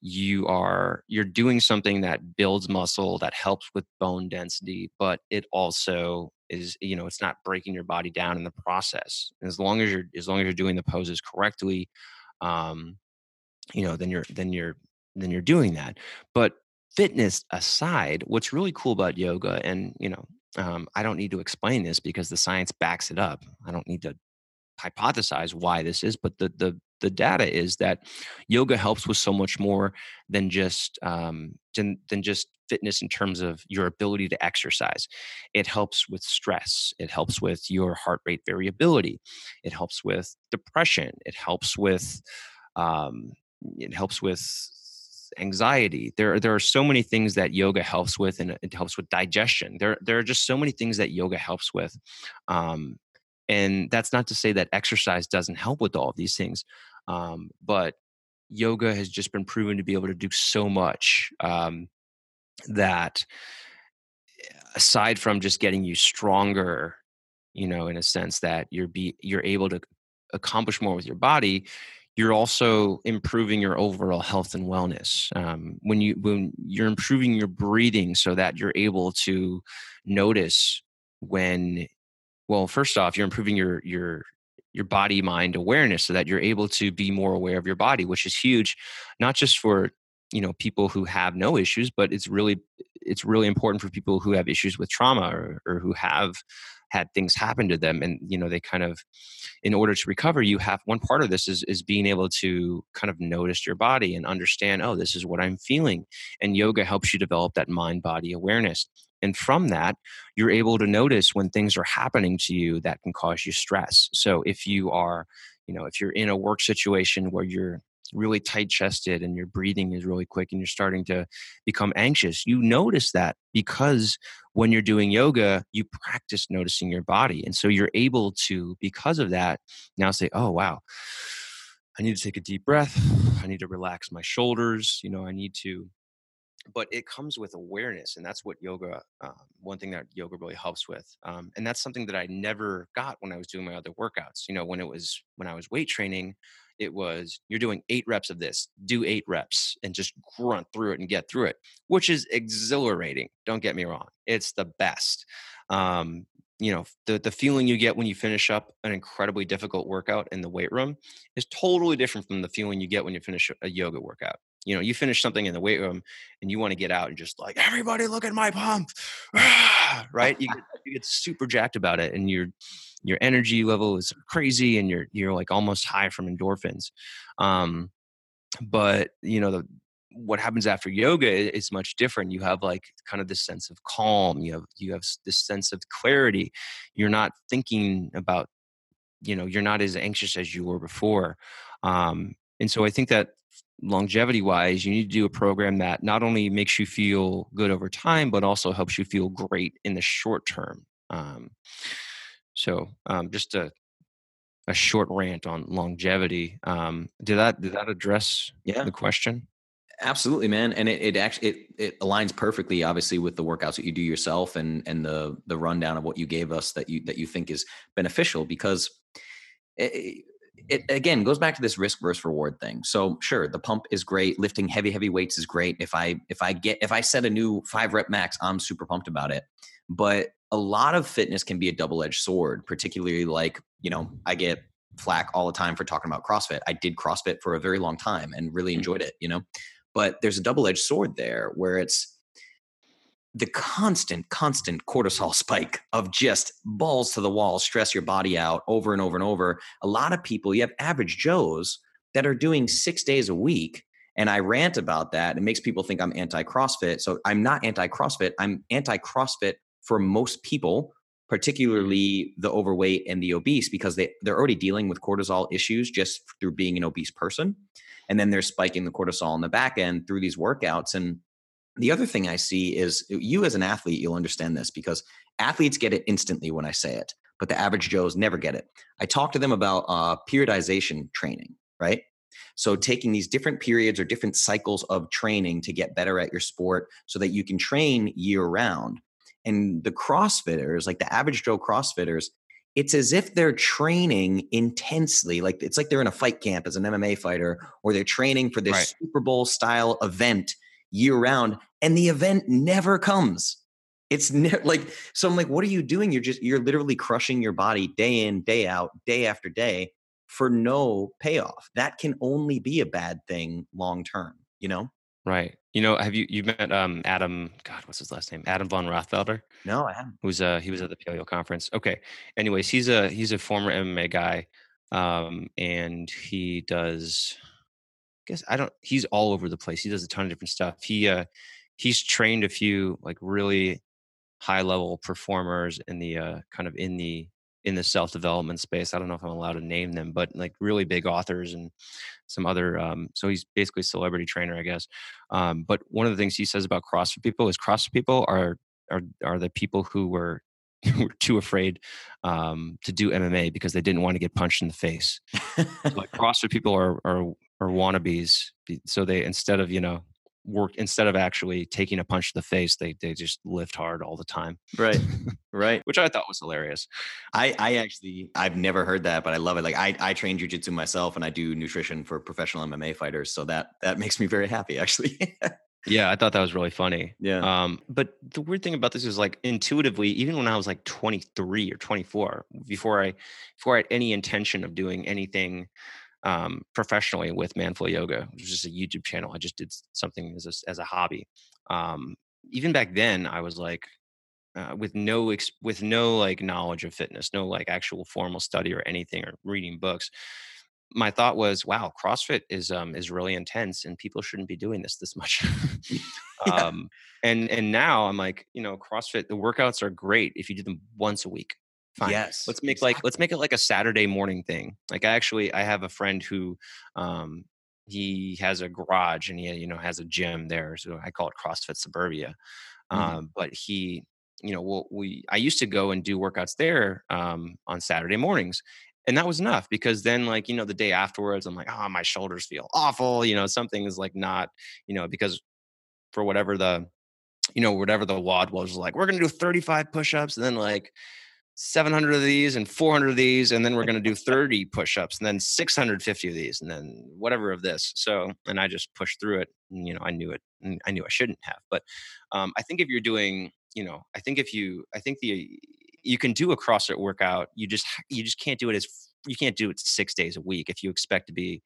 you are you're doing something that builds muscle that helps with bone density but it also is you know it's not breaking your body down in the process as long as you're as long as you're doing the poses correctly um you know then you're then you're then you're doing that but fitness aside what's really cool about yoga and you know um, i don't need to explain this because the science backs it up i don't need to hypothesize why this is, but the the the data is that yoga helps with so much more than just um, than, than just fitness in terms of your ability to exercise. It helps with stress. It helps with your heart rate variability. It helps with depression. It helps with um, it helps with anxiety. There, there are so many things that yoga helps with, and it helps with digestion. There, there are just so many things that yoga helps with, um, and that's not to say that exercise doesn't help with all of these things, um, but yoga has just been proven to be able to do so much um, that aside from just getting you stronger, you know, in a sense that you're be you're able to accomplish more with your body, you're also improving your overall health and wellness. Um, when you when you're improving your breathing so that you're able to notice when well first off you're improving your your your body mind awareness so that you're able to be more aware of your body which is huge not just for you know people who have no issues but it's really it's really important for people who have issues with trauma or, or who have had things happen to them and you know they kind of in order to recover you have one part of this is is being able to kind of notice your body and understand oh this is what i'm feeling and yoga helps you develop that mind body awareness and from that you're able to notice when things are happening to you that can cause you stress so if you are you know if you're in a work situation where you're really tight chested and your breathing is really quick and you're starting to become anxious, you notice that because when you're doing yoga, you practice noticing your body. And so you're able to, because of that, now say, oh, wow, I need to take a deep breath. I need to relax my shoulders. You know, I need to but it comes with awareness and that's what yoga um, one thing that yoga really helps with um, and that's something that i never got when i was doing my other workouts you know when it was when i was weight training it was you're doing eight reps of this, do eight reps and just grunt through it and get through it, which is exhilarating. Don't get me wrong, it's the best. Um, you know, the, the feeling you get when you finish up an incredibly difficult workout in the weight room is totally different from the feeling you get when you finish a yoga workout you know you finish something in the weight room and you want to get out and just like everybody look at my pump! Right? You get, you get super jacked about it and you're your energy level is crazy and you're you're like almost high from endorphins. Um but you know the what happens after yoga is much different. You have like kind of this sense of calm. You have you have this sense of clarity. You're not thinking about you know you're not as anxious as you were before. Um and so i think that longevity wise you need to do a program that not only makes you feel good over time but also helps you feel great in the short term um, so um, just a a short rant on longevity. Um, did that did that address yeah. the question? Absolutely, man. And it, it actually it, it aligns perfectly, obviously, with the workouts that you do yourself and and the the rundown of what you gave us that you that you think is beneficial because it, it again goes back to this risk versus reward thing. So sure, the pump is great, lifting heavy heavy weights is great. If I if I get if I set a new five rep max, I'm super pumped about it. But a lot of fitness can be a double-edged sword particularly like you know i get flack all the time for talking about crossfit i did crossfit for a very long time and really mm. enjoyed it you know but there's a double-edged sword there where it's the constant constant cortisol spike of just balls to the wall stress your body out over and over and over a lot of people you have average joes that are doing six days a week and I rant about that. It makes people think I'm anti CrossFit. So I'm not anti CrossFit. I'm anti CrossFit for most people, particularly the overweight and the obese, because they, they're already dealing with cortisol issues just through being an obese person. And then they're spiking the cortisol in the back end through these workouts. And the other thing I see is you as an athlete, you'll understand this because athletes get it instantly when I say it, but the average Joes never get it. I talk to them about uh, periodization training, right? So, taking these different periods or different cycles of training to get better at your sport so that you can train year round. And the CrossFitters, like the average Joe CrossFitters, it's as if they're training intensely. Like it's like they're in a fight camp as an MMA fighter, or they're training for this right. Super Bowl style event year round, and the event never comes. It's ne- like so. I'm like, what are you doing? You're just you're literally crushing your body day in, day out, day after day for no payoff. That can only be a bad thing long term. You know? Right. You know, have you you met um Adam? God, what's his last name? Adam von Rothfelder. No, I haven't. Who's uh he was at the Paleo conference. Okay. Anyways, he's a he's a former MMA guy, um, and he does. I guess I don't. He's all over the place. He does a ton of different stuff. He uh he's trained a few like really high level performers in the uh kind of in the in the self development space. I don't know if I'm allowed to name them, but like really big authors and some other. Um, so he's basically a celebrity trainer, I guess. Um, but one of the things he says about CrossFit people is CrossFit people are are are the people who were were too afraid um, to do MMA because they didn't want to get punched in the face. so like CrossFit people are are are wannabes. So they instead of you know work instead of actually taking a punch to the face they they just lift hard all the time. Right. Right. Which i thought was hilarious. I i actually i've never heard that but i love it like i i train jiu-jitsu myself and i do nutrition for professional mma fighters so that that makes me very happy actually. Yeah i thought that was really funny. Yeah. Um but the weird thing about this is like intuitively even when i was like 23 or 24 before i before i had any intention of doing anything um, professionally with Manflow Yoga, which is just a YouTube channel. I just did something as a, as a hobby. Um, even back then, I was like, uh, with no ex- with no like knowledge of fitness, no like actual formal study or anything or reading books. My thought was, wow, CrossFit is um is really intense, and people shouldn't be doing this this much. yeah. um, and and now I'm like, you know, CrossFit the workouts are great if you do them once a week. Fine. Yes. Let's make like let's make it like a Saturday morning thing. Like I actually I have a friend who um he has a garage and he you know has a gym there. So I call it CrossFit Suburbia Mhm. um, but he, you know, well, we I used to go and do workouts there um, on Saturday mornings, and that was enough because then, like, you know, the day afterwards, I'm like, oh, my shoulders feel awful. You know, something is like not, you know, because for whatever the, you know, whatever the WOD was, like, we're gonna do 35 push-ups, and then like 700 of these and 400 of these and then we're going to do 30 push-ups and then 650 of these and then whatever of this. So and i just pushed through it and, you know i knew it and i knew i shouldn't have. But um, i think if you're doing you know i think if you i think the you can do a crossfit workout you just you just can't do it as you can't do it six days a week if you expect to be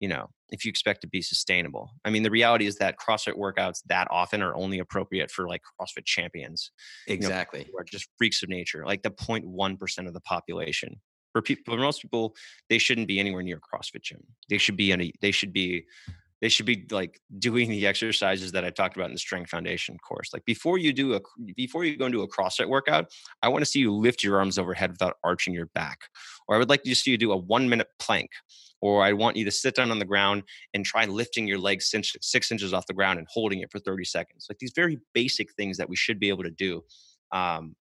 you know if you expect to be sustainable i mean the reality is that crossfit workouts that often are only appropriate for like crossfit champions you know, Exactly. who are just freaks of nature, like the 0.1% of the population. For people, for most people, they shouldn't be anywhere near a CrossFit gym. They should be in a, they should be, they should be like doing the exercises that I talked about in the Strength Foundation course. Like before you do a, before you go into a CrossFit workout, I want to see you lift your arms overhead without arching your back. Or I would like to see you do a one minute plank. Or I want you to sit down on the ground and try lifting your legs six, six inches off the ground and holding it for 30 seconds. Like these very basic things that we should be able to do um,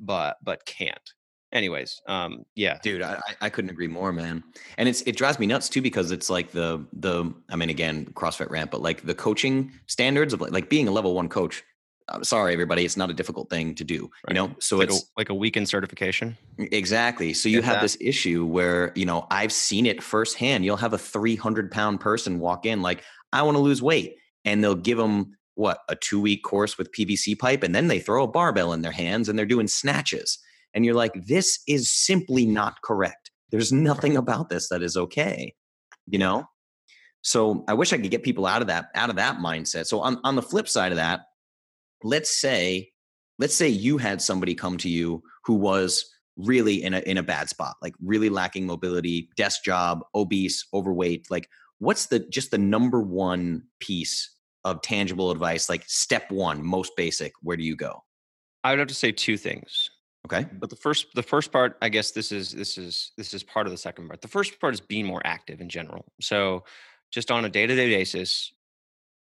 but but can't. Anyways, um, yeah, Dude, I, I couldn't agree more, man. And it's it drives me nuts too because it's like the the I mean again CrossFit rant, but like the coaching standards of like, like being a level one coach. I'm sorry, everybody, it's not a difficult thing to do. You know, so like it's a like a weekend certification. Exactly. So you Get have that. this issue where, you know, I've seen it firsthand. You'll have a 300 pound person walk in, like, I want to lose weight. And they'll give them what, a two week course with PVC pipe. And then they throw a barbell in their hands and they're doing snatches. And you're like, this is simply not correct. There's nothing about this that is okay, you know? So I wish I could get people out of that, out of that mindset. So on, on the flip side of that, let's say, let's say you had somebody come to you who was really in a in a bad spot, like really lacking mobility, desk job, obese, overweight. Like, what's the just the number one piece of tangible advice? Like step one, most basic. Where do you go? I would have to say two things. Okay. But the first the first part, I guess this is this is this is part of the second part. The first part is being more active in general. So just on a day-to-day basis,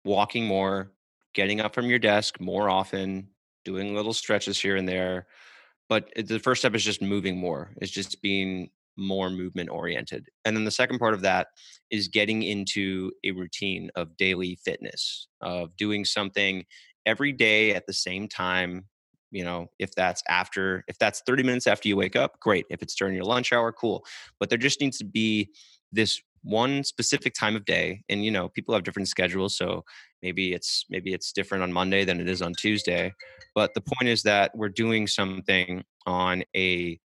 walking more, getting up from your desk more often, doing little stretches here and there. But the first step is just moving more, is just being more movement oriented. And then the second part of that is getting into a routine of daily fitness, of doing something every day at the same time. You know, if that's after, if that's 30 minutes after you wake up, great. If it's during your lunch hour, cool. But there just needs to be this one specific time of day. And, you know, people have different schedules. So maybe it's, maybe it's different on Monday than it is on Tuesday but the point is that we're doing something on a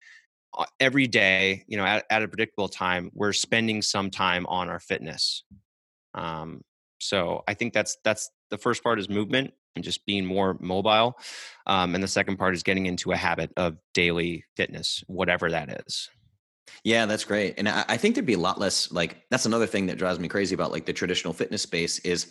uh, every day you know at, at a predictable time we're spending some time on our fitness um, so i think that's that's the first part is movement and just being more mobile um, and the second part is getting into a habit of daily fitness whatever that is Yeah, that's great. And I, I think there'd be a lot less like that's another thing that drives me crazy about like the traditional fitness space is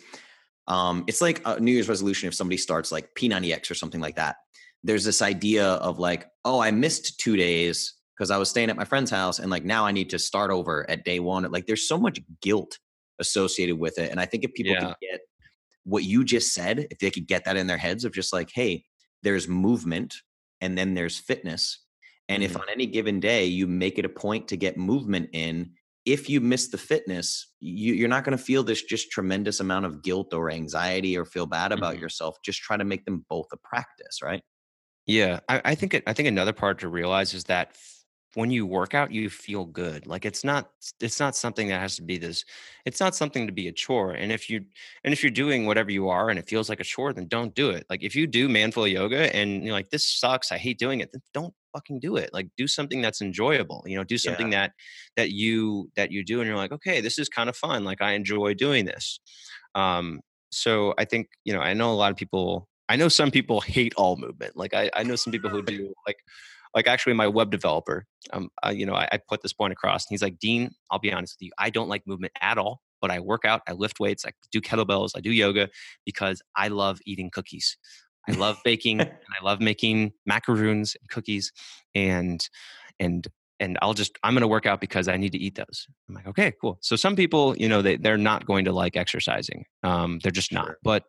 um it's like a New Year's resolution if somebody starts like P90X or something like that. There's this idea of like, oh, I missed two days because I was staying at my friend's house and like now I need to start over at day one. Like there's so much guilt associated with it. And I think if people Yeah. could get what you just said, if they could get that in their heads of just like, hey, there's movement and then there's fitness. And if Mhm. on any given day you make it a point to get movement in, if you miss the fitness, you, you're not going to feel this just tremendous amount of guilt or anxiety or feel bad about Mhm. yourself. Just try to make them both a practice, right? Yeah, I, I think it, I think another part to realize is that when you work out, you feel good. Like it's not it's not something that has to be this. It's not something to be a chore. And if you and if you're doing whatever you are and it feels like a chore, then don't do it. Like if you do manflow yoga and you're like this sucks, I hate doing it, then don't fucking do it. Like do something that's enjoyable. You know, do something that that you that you do and you're like, okay, this is kind of fun. Like I enjoy doing this. Um, so I think you know I know a lot of people I know some people hate all movement. Like I, I know some people who do like like actually my web developer um uh, you know I, I put this point across and he's like dean i'll be honest with you i don't like movement at all but i work out i lift weights i do kettlebells i do yoga because i love eating cookies i love baking and i love making macaroons and cookies and and and I'll just I'm going to work out because I need to eat those. I'm like, okay, cool. So some people, you know, they they're not going to like exercising. Um, they're just not. But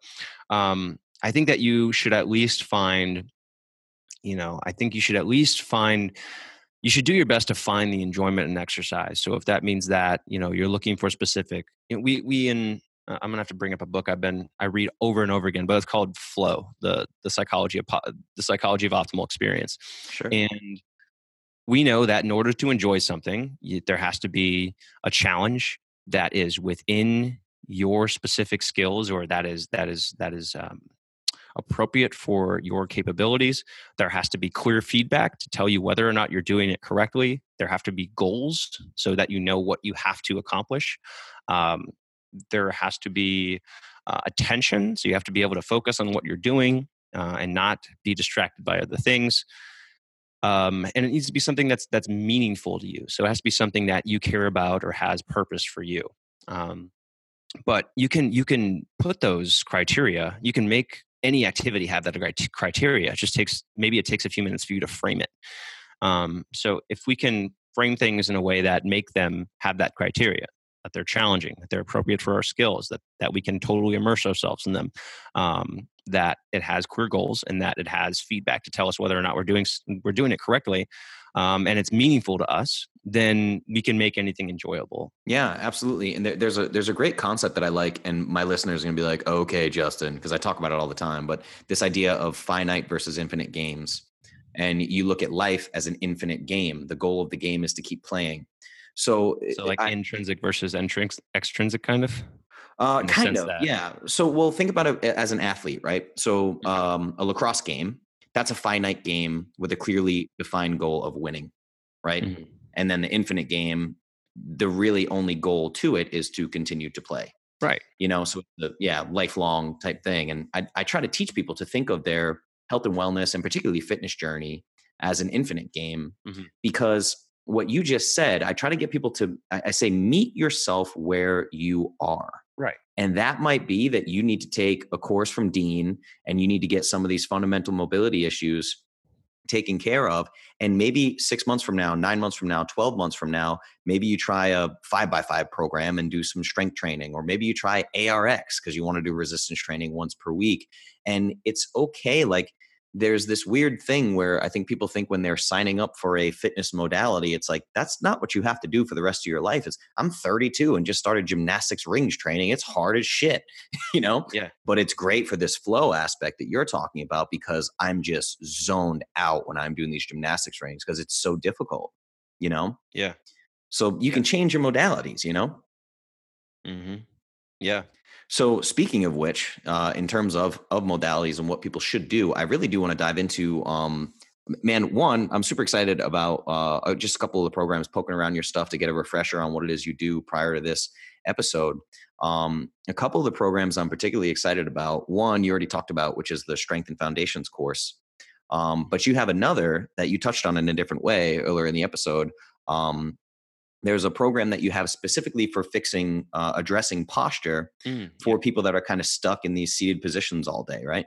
um, I think that you should at least find you know i think you should at least find you should do your best to find the enjoyment in exercise. So if that means that you know you're looking for specific you know, we we in uh, i'm gonna have to bring up a book i've been i read over and over again but it's called flow the the psychology of the psychology of optimal experience. Sure. And we know that in order to enjoy something you, there has to be a challenge that is within your specific skills or that is that is that is um, appropriate for your capabilities. There has to be clear feedback to tell you whether or not you're doing it correctly. There have to be goals so that you know what you have to accomplish. Um, there has to be uh, attention, so you have to be able to focus on what you're doing uh, and not be distracted by other things. Um, and it needs to be something that's that's meaningful to you. So it has to be something that you care about or has purpose for you. Um, but you can you can put those criteria. You can make any activity have that criteria. It just takes maybe it takes a few minutes for you to frame it. Um, so if we can frame things in a way that make them have that criteria, that they're challenging, that they're appropriate for our skills, that that we can totally immerse ourselves in them, um, that it has clear goals, and that it has feedback to tell us whether or not we're doing we're doing it correctly, um, and it's meaningful to us, then we can make anything enjoyable. Yeah, absolutely. And there, there's a there's a great concept that I like, and my listeners are gonna be like, okay, Justin, because I talk about it all the time. But this idea of finite versus infinite games, and you look at life as an infinite game. The goal of the game is to keep playing. So, so like I, intrinsic versus extrinsic, extrinsic kind of. Uh, kind of, that. yeah. So, well, think about it as an athlete, right? So, um, a lacrosse game, that's a finite game with a clearly defined goal of winning, right? Mm-hmm. And then the infinite game, the really only goal to it is to continue to play. Right. You know, so the yeah, lifelong type thing. And I, I try to teach people to think of their health and wellness and particularly fitness journey as an infinite game mm-hmm. because what you just said, I try to get people to I, say meet yourself where you are. Right. And that might be that you need to take a course from Dean and you need to get some of these fundamental mobility issues taken care of. And maybe six months from now, nine months from now, 12 months from now, maybe you try a five by five program and do some strength training, or maybe you try ARX because you want to do resistance training once per week. And it's okay. Like there's this weird thing where I think people think when they're signing up for a fitness modality, it's like that's not what you have to do for the rest of your life. Is I'm 32 and just started gymnastics rings training. It's hard as shit, you know. Yeah. But it's great for this flow aspect that you're talking about because I'm just zoned out when I'm doing these gymnastics rings because it's so difficult, you know. Yeah. So you yeah. can change your modalities, you know. Hmm. Yeah. So speaking of which, uh, in terms of of modalities and what people should do, I really do want to dive into. Um, man, one, I'm super excited about uh, uh, just a couple of the programs poking around your stuff to get a refresher on what it is you do prior to this episode. Um, a couple of the programs I'm particularly excited about. One, you already talked about, which is the Strength and Foundations course. Um, but you have another that you touched on in a different way earlier in the episode, um, there's a program that you have specifically for fixing uh, addressing posture mm, for yeah. people that are kind of stuck in these seated positions all day right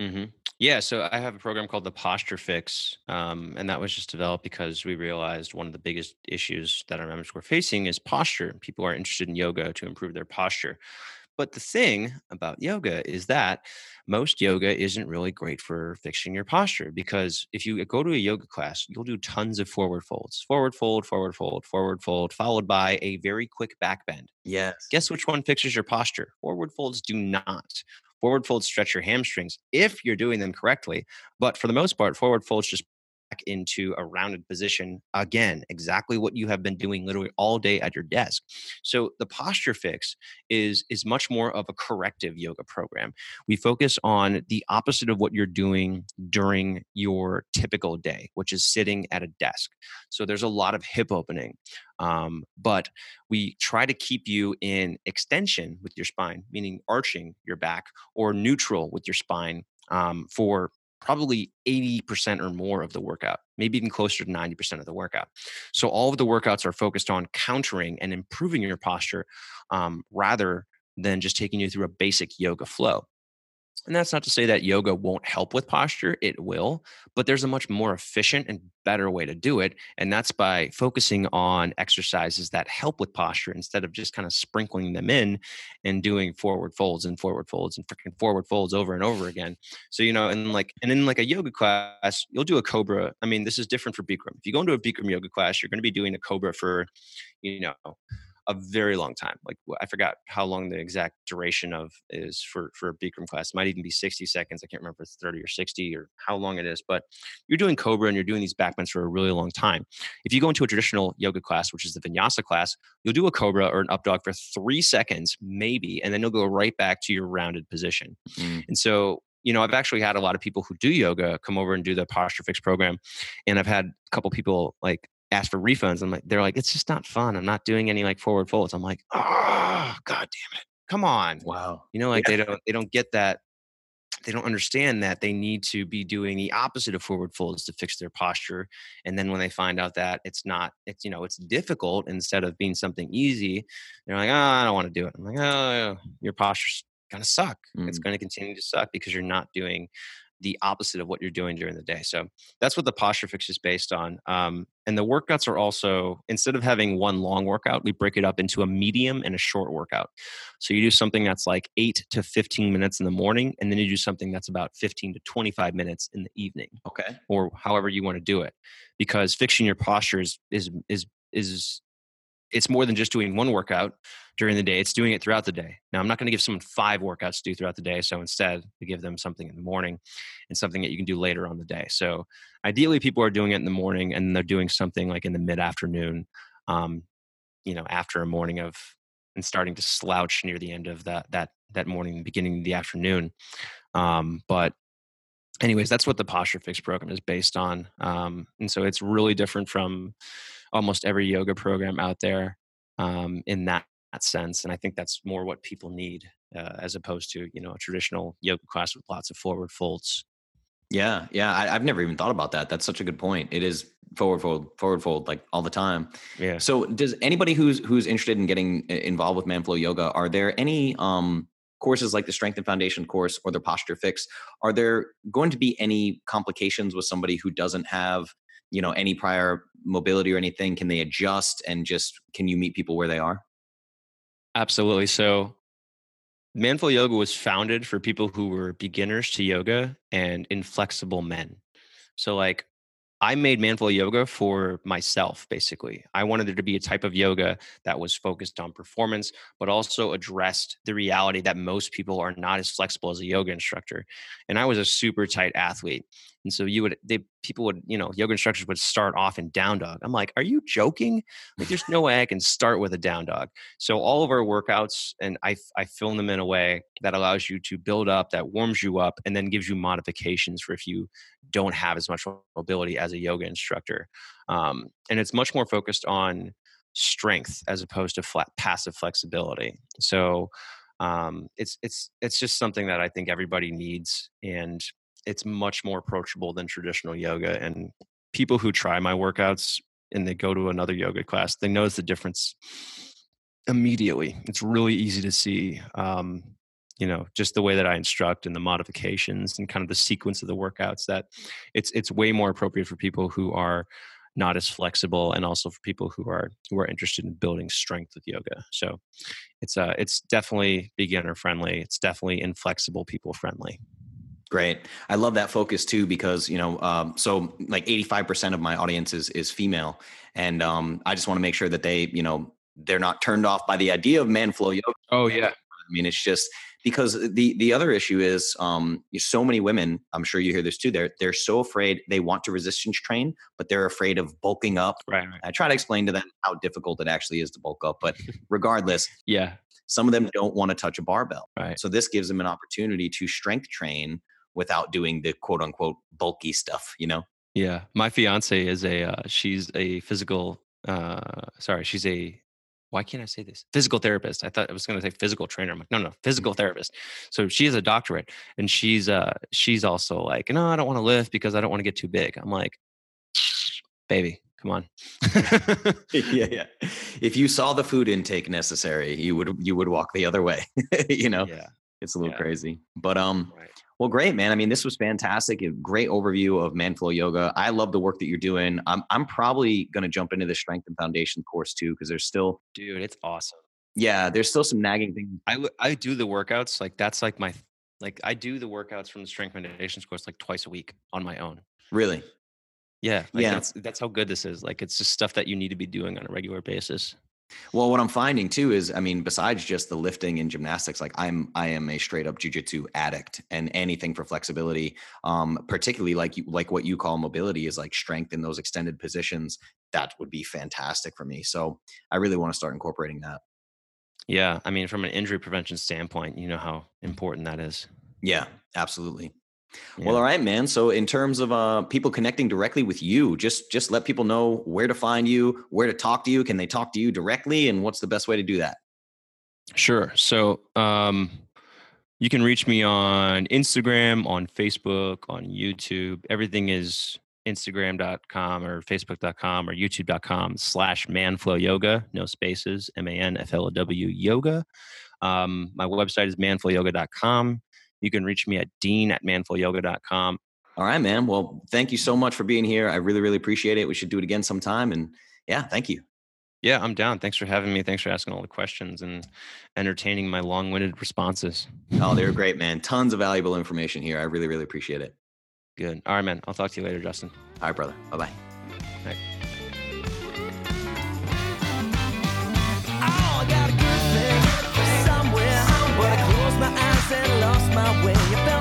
mm-hmm. yeah so i have a program called the posture fix um, and that was just developed because we realized one of the biggest issues that our members were facing is posture people are interested in yoga to improve their posture but the thing about yoga is that most yoga isn't really great for fixing your posture because if you go to a yoga class, you'll do tons of forward folds, forward fold, forward fold, forward fold, followed by a very quick back bend. Yes. Guess which one fixes your posture? Forward folds do not. Forward folds stretch your hamstrings if you're doing them correctly. But for the most part, forward folds just into a rounded position again exactly what you have been doing literally all day at your desk. So the posture fix is is much more of a corrective yoga program. We focus on the opposite of what you're doing during your typical day which is sitting at a desk. So there's a lot of hip opening um, but we try to keep you in extension with your spine meaning arching your back or neutral with your spine um, for probably 80% or more of the workout, maybe even closer to 90% of the workout. So all of the workouts are focused on countering and improving your posture um, rather than just taking you through a basic yoga flow. And that's not to say that yoga won't help with posture, it will, but there's a much more efficient and better way to do it. And that's by focusing on exercises that help with posture instead of just kind of sprinkling them in and doing forward folds and forward folds and freaking forward folds over and over again. So, you know, and like, and in like a yoga class, you'll do a Cobra. I mean, this is different for Bikram. If you go into a Bikram yoga class, you're going to be doing a Cobra for, you know, a very long time. Like I forgot how long the exact duration of is for for a Bikram class. It might even be 60 seconds. I can't remember if it's 30 or 60 or how long it is. But you're doing Cobra and you're doing these backbends for a really long time. If you go into a traditional yoga class, which is the Vinyasa class, you'll do a Cobra or an up dog for three seconds, maybe, and then you'll go right back to your rounded position. Mm. And so you know, I've actually had a lot of people who do yoga come over and do the posture fix program. And I've had a couple people like ask for refunds. I'm like, they're like, it's just not fun. I'm not doing any like forward folds. I'm like, oh, god damn it, come on. Wow. You know, like yeah. they don't they don't get that. They don't understand that they need to be doing the opposite of forward folds to fix their posture. And then when they find out that it's not, it's you know, it's difficult instead of being something easy, they're like, oh, I don't want to do it. I'm like, oh, your posture's gonna suck. Mm. It's going to continue to suck because you're not doing the opposite of what you're doing during the day. So that's what the posture fix is based on. Um, and the workouts are also, instead of having one long workout, we break it up into a medium and a short workout. So you do something that's like eight to 15 minutes in the morning, and then you do something that's about 15 to 25 minutes in the evening. Okay. Or however you want to do it. Because fixing your posture is, is, is, is it's more than just doing one workout during the day it's doing it throughout the day. Now i'm not going to give someone five workouts to do throughout the day so instead we give them something in the morning and something that you can do later on the day. So ideally people are doing it in the morning and they're doing something like in the mid afternoon um, you know after a morning of and starting to slouch near the end of that that that morning beginning of the afternoon. Um, but anyways that's what the posture fix program is based on. Um, and so it's really different from almost every yoga program out there um, in that, that, sense. And I think that's more what people need uh, as opposed to you know a traditional yoga class with lots of forward folds. Yeah, yeah. I, have never even thought about that. That's such a good point. It is forward fold, forward fold, like all the time. Yeah. So, does anybody who's who's interested in getting involved with Manflow Yoga, are there any um, courses like the Strength and Foundation course or the Posture Fix? Are there going to be any complications with somebody who doesn't have you know any prior mobility or anything can they adjust and just can you meet people where they are absolutely so manflow yoga was founded for people who were beginners to yoga and inflexible men so like I made Manflow Yoga for myself, basically. I wanted there to be a type of yoga that was focused on performance, but also addressed the reality that most people are not as flexible as a yoga instructor. And I was a super tight athlete. And so you would, they, people would, you know, yoga instructors would start off in down dog. I'm like, are you joking? Like, there's no way I can start with a down dog. So all of our workouts, and I, I film them in a way that allows you to build up, that warms you up, and then gives you modifications for if you don't have as much mobility as a yoga instructor. Um, and it's much more focused on strength as opposed to flat passive flexibility. So um, it's it's it's just something that I think everybody needs, and it's much more approachable than traditional yoga. And people who try my workouts and they go to another yoga class, they notice the difference immediately. It's really easy to see. Um, you know, just the way that I instruct and the modifications and kind of the sequence of the workouts that it's it's way more appropriate for people who are not as flexible and also for people who are who are interested in building strength with yoga so it's uh it's definitely beginner friendly it's definitely inflexible people friendly Great. I love that focus too because you know, um, so like eighty five percent of my audience is is female, and um, I just want to make sure that they, you know, they're not turned off by the idea of man flow yoga. Oh yeah. I mean, it's just because the the other issue is um, so many women. I'm sure you hear this too. They're they're so afraid they want to resistance train, but they're afraid of bulking up. Right. right. I try to explain to them how difficult it actually is to bulk up, but regardless, yeah, some of them don't want to touch a barbell. Right. So this gives them an opportunity to strength train without doing the quote unquote bulky stuff, you know? Yeah. My fiance is a, uh, she's a physical, uh, sorry, she's a, why can't I say this? Physical therapist. I thought I was going to say physical trainer. I'm like, no, no, physical therapist. So she has a doctorate, and she's uh she's also like, no, I don't want to lift because I don't want to get too big. I'm like, baby, come on. yeah, yeah. If you saw the food intake necessary, you would you would walk the other way. you know, yeah, it's a little Yeah. crazy. But um, right. Well, great, man. I mean, this was fantastic. A great overview of Manflow Yoga. I love the work that you're doing. I'm I'm probably gonna jump into the strength and foundation course too, because there's still dude, it's awesome. yeah, there's still some nagging things. I I do the workouts like that's like my like I do the workouts from the strength foundations course like twice a week on my own. Really. Yeah, like Yeah. that's that's how good this is. Like it's just stuff that you need to be doing on a regular basis. Well, what I'm finding too is, I mean, besides just the lifting and gymnastics, like I'm, I am a straight up jujitsu addict, and anything for flexibility, um, particularly like you, like what you call mobility, is like strength in those extended positions. That would be fantastic for me. So I really want to start incorporating that. Yeah, I mean, from an injury prevention standpoint, you know how important that is. Yeah, absolutely. Yeah. Well, all right, man. So in terms of uh, people connecting directly with you, just just let people know where to find you, where to talk to you. Can they talk to you directly, and what's the best way to do that? Sure. So um, you can reach me on Instagram, on Facebook, on YouTube. Everything is Instagram.com or Facebook.com or YouTube.com slash Manflow Yoga. No spaces. M A N F L O W Yoga. Um, my website is manflowyoga.com. You can reach me at dean at manflowyoga.com. All right, man. Well, thank you so much for being here. I really, really appreciate it. We should do it again sometime. And yeah, thank you. Yeah, I'm down. Thanks for having me. Thanks for asking all the questions and entertaining my long winded responses. Oh, they were great, man. Tons of valuable information here. I really, really appreciate it. Good. All right, man. I'll talk to you later, Justin. All right, brother. Bye bye. my way. About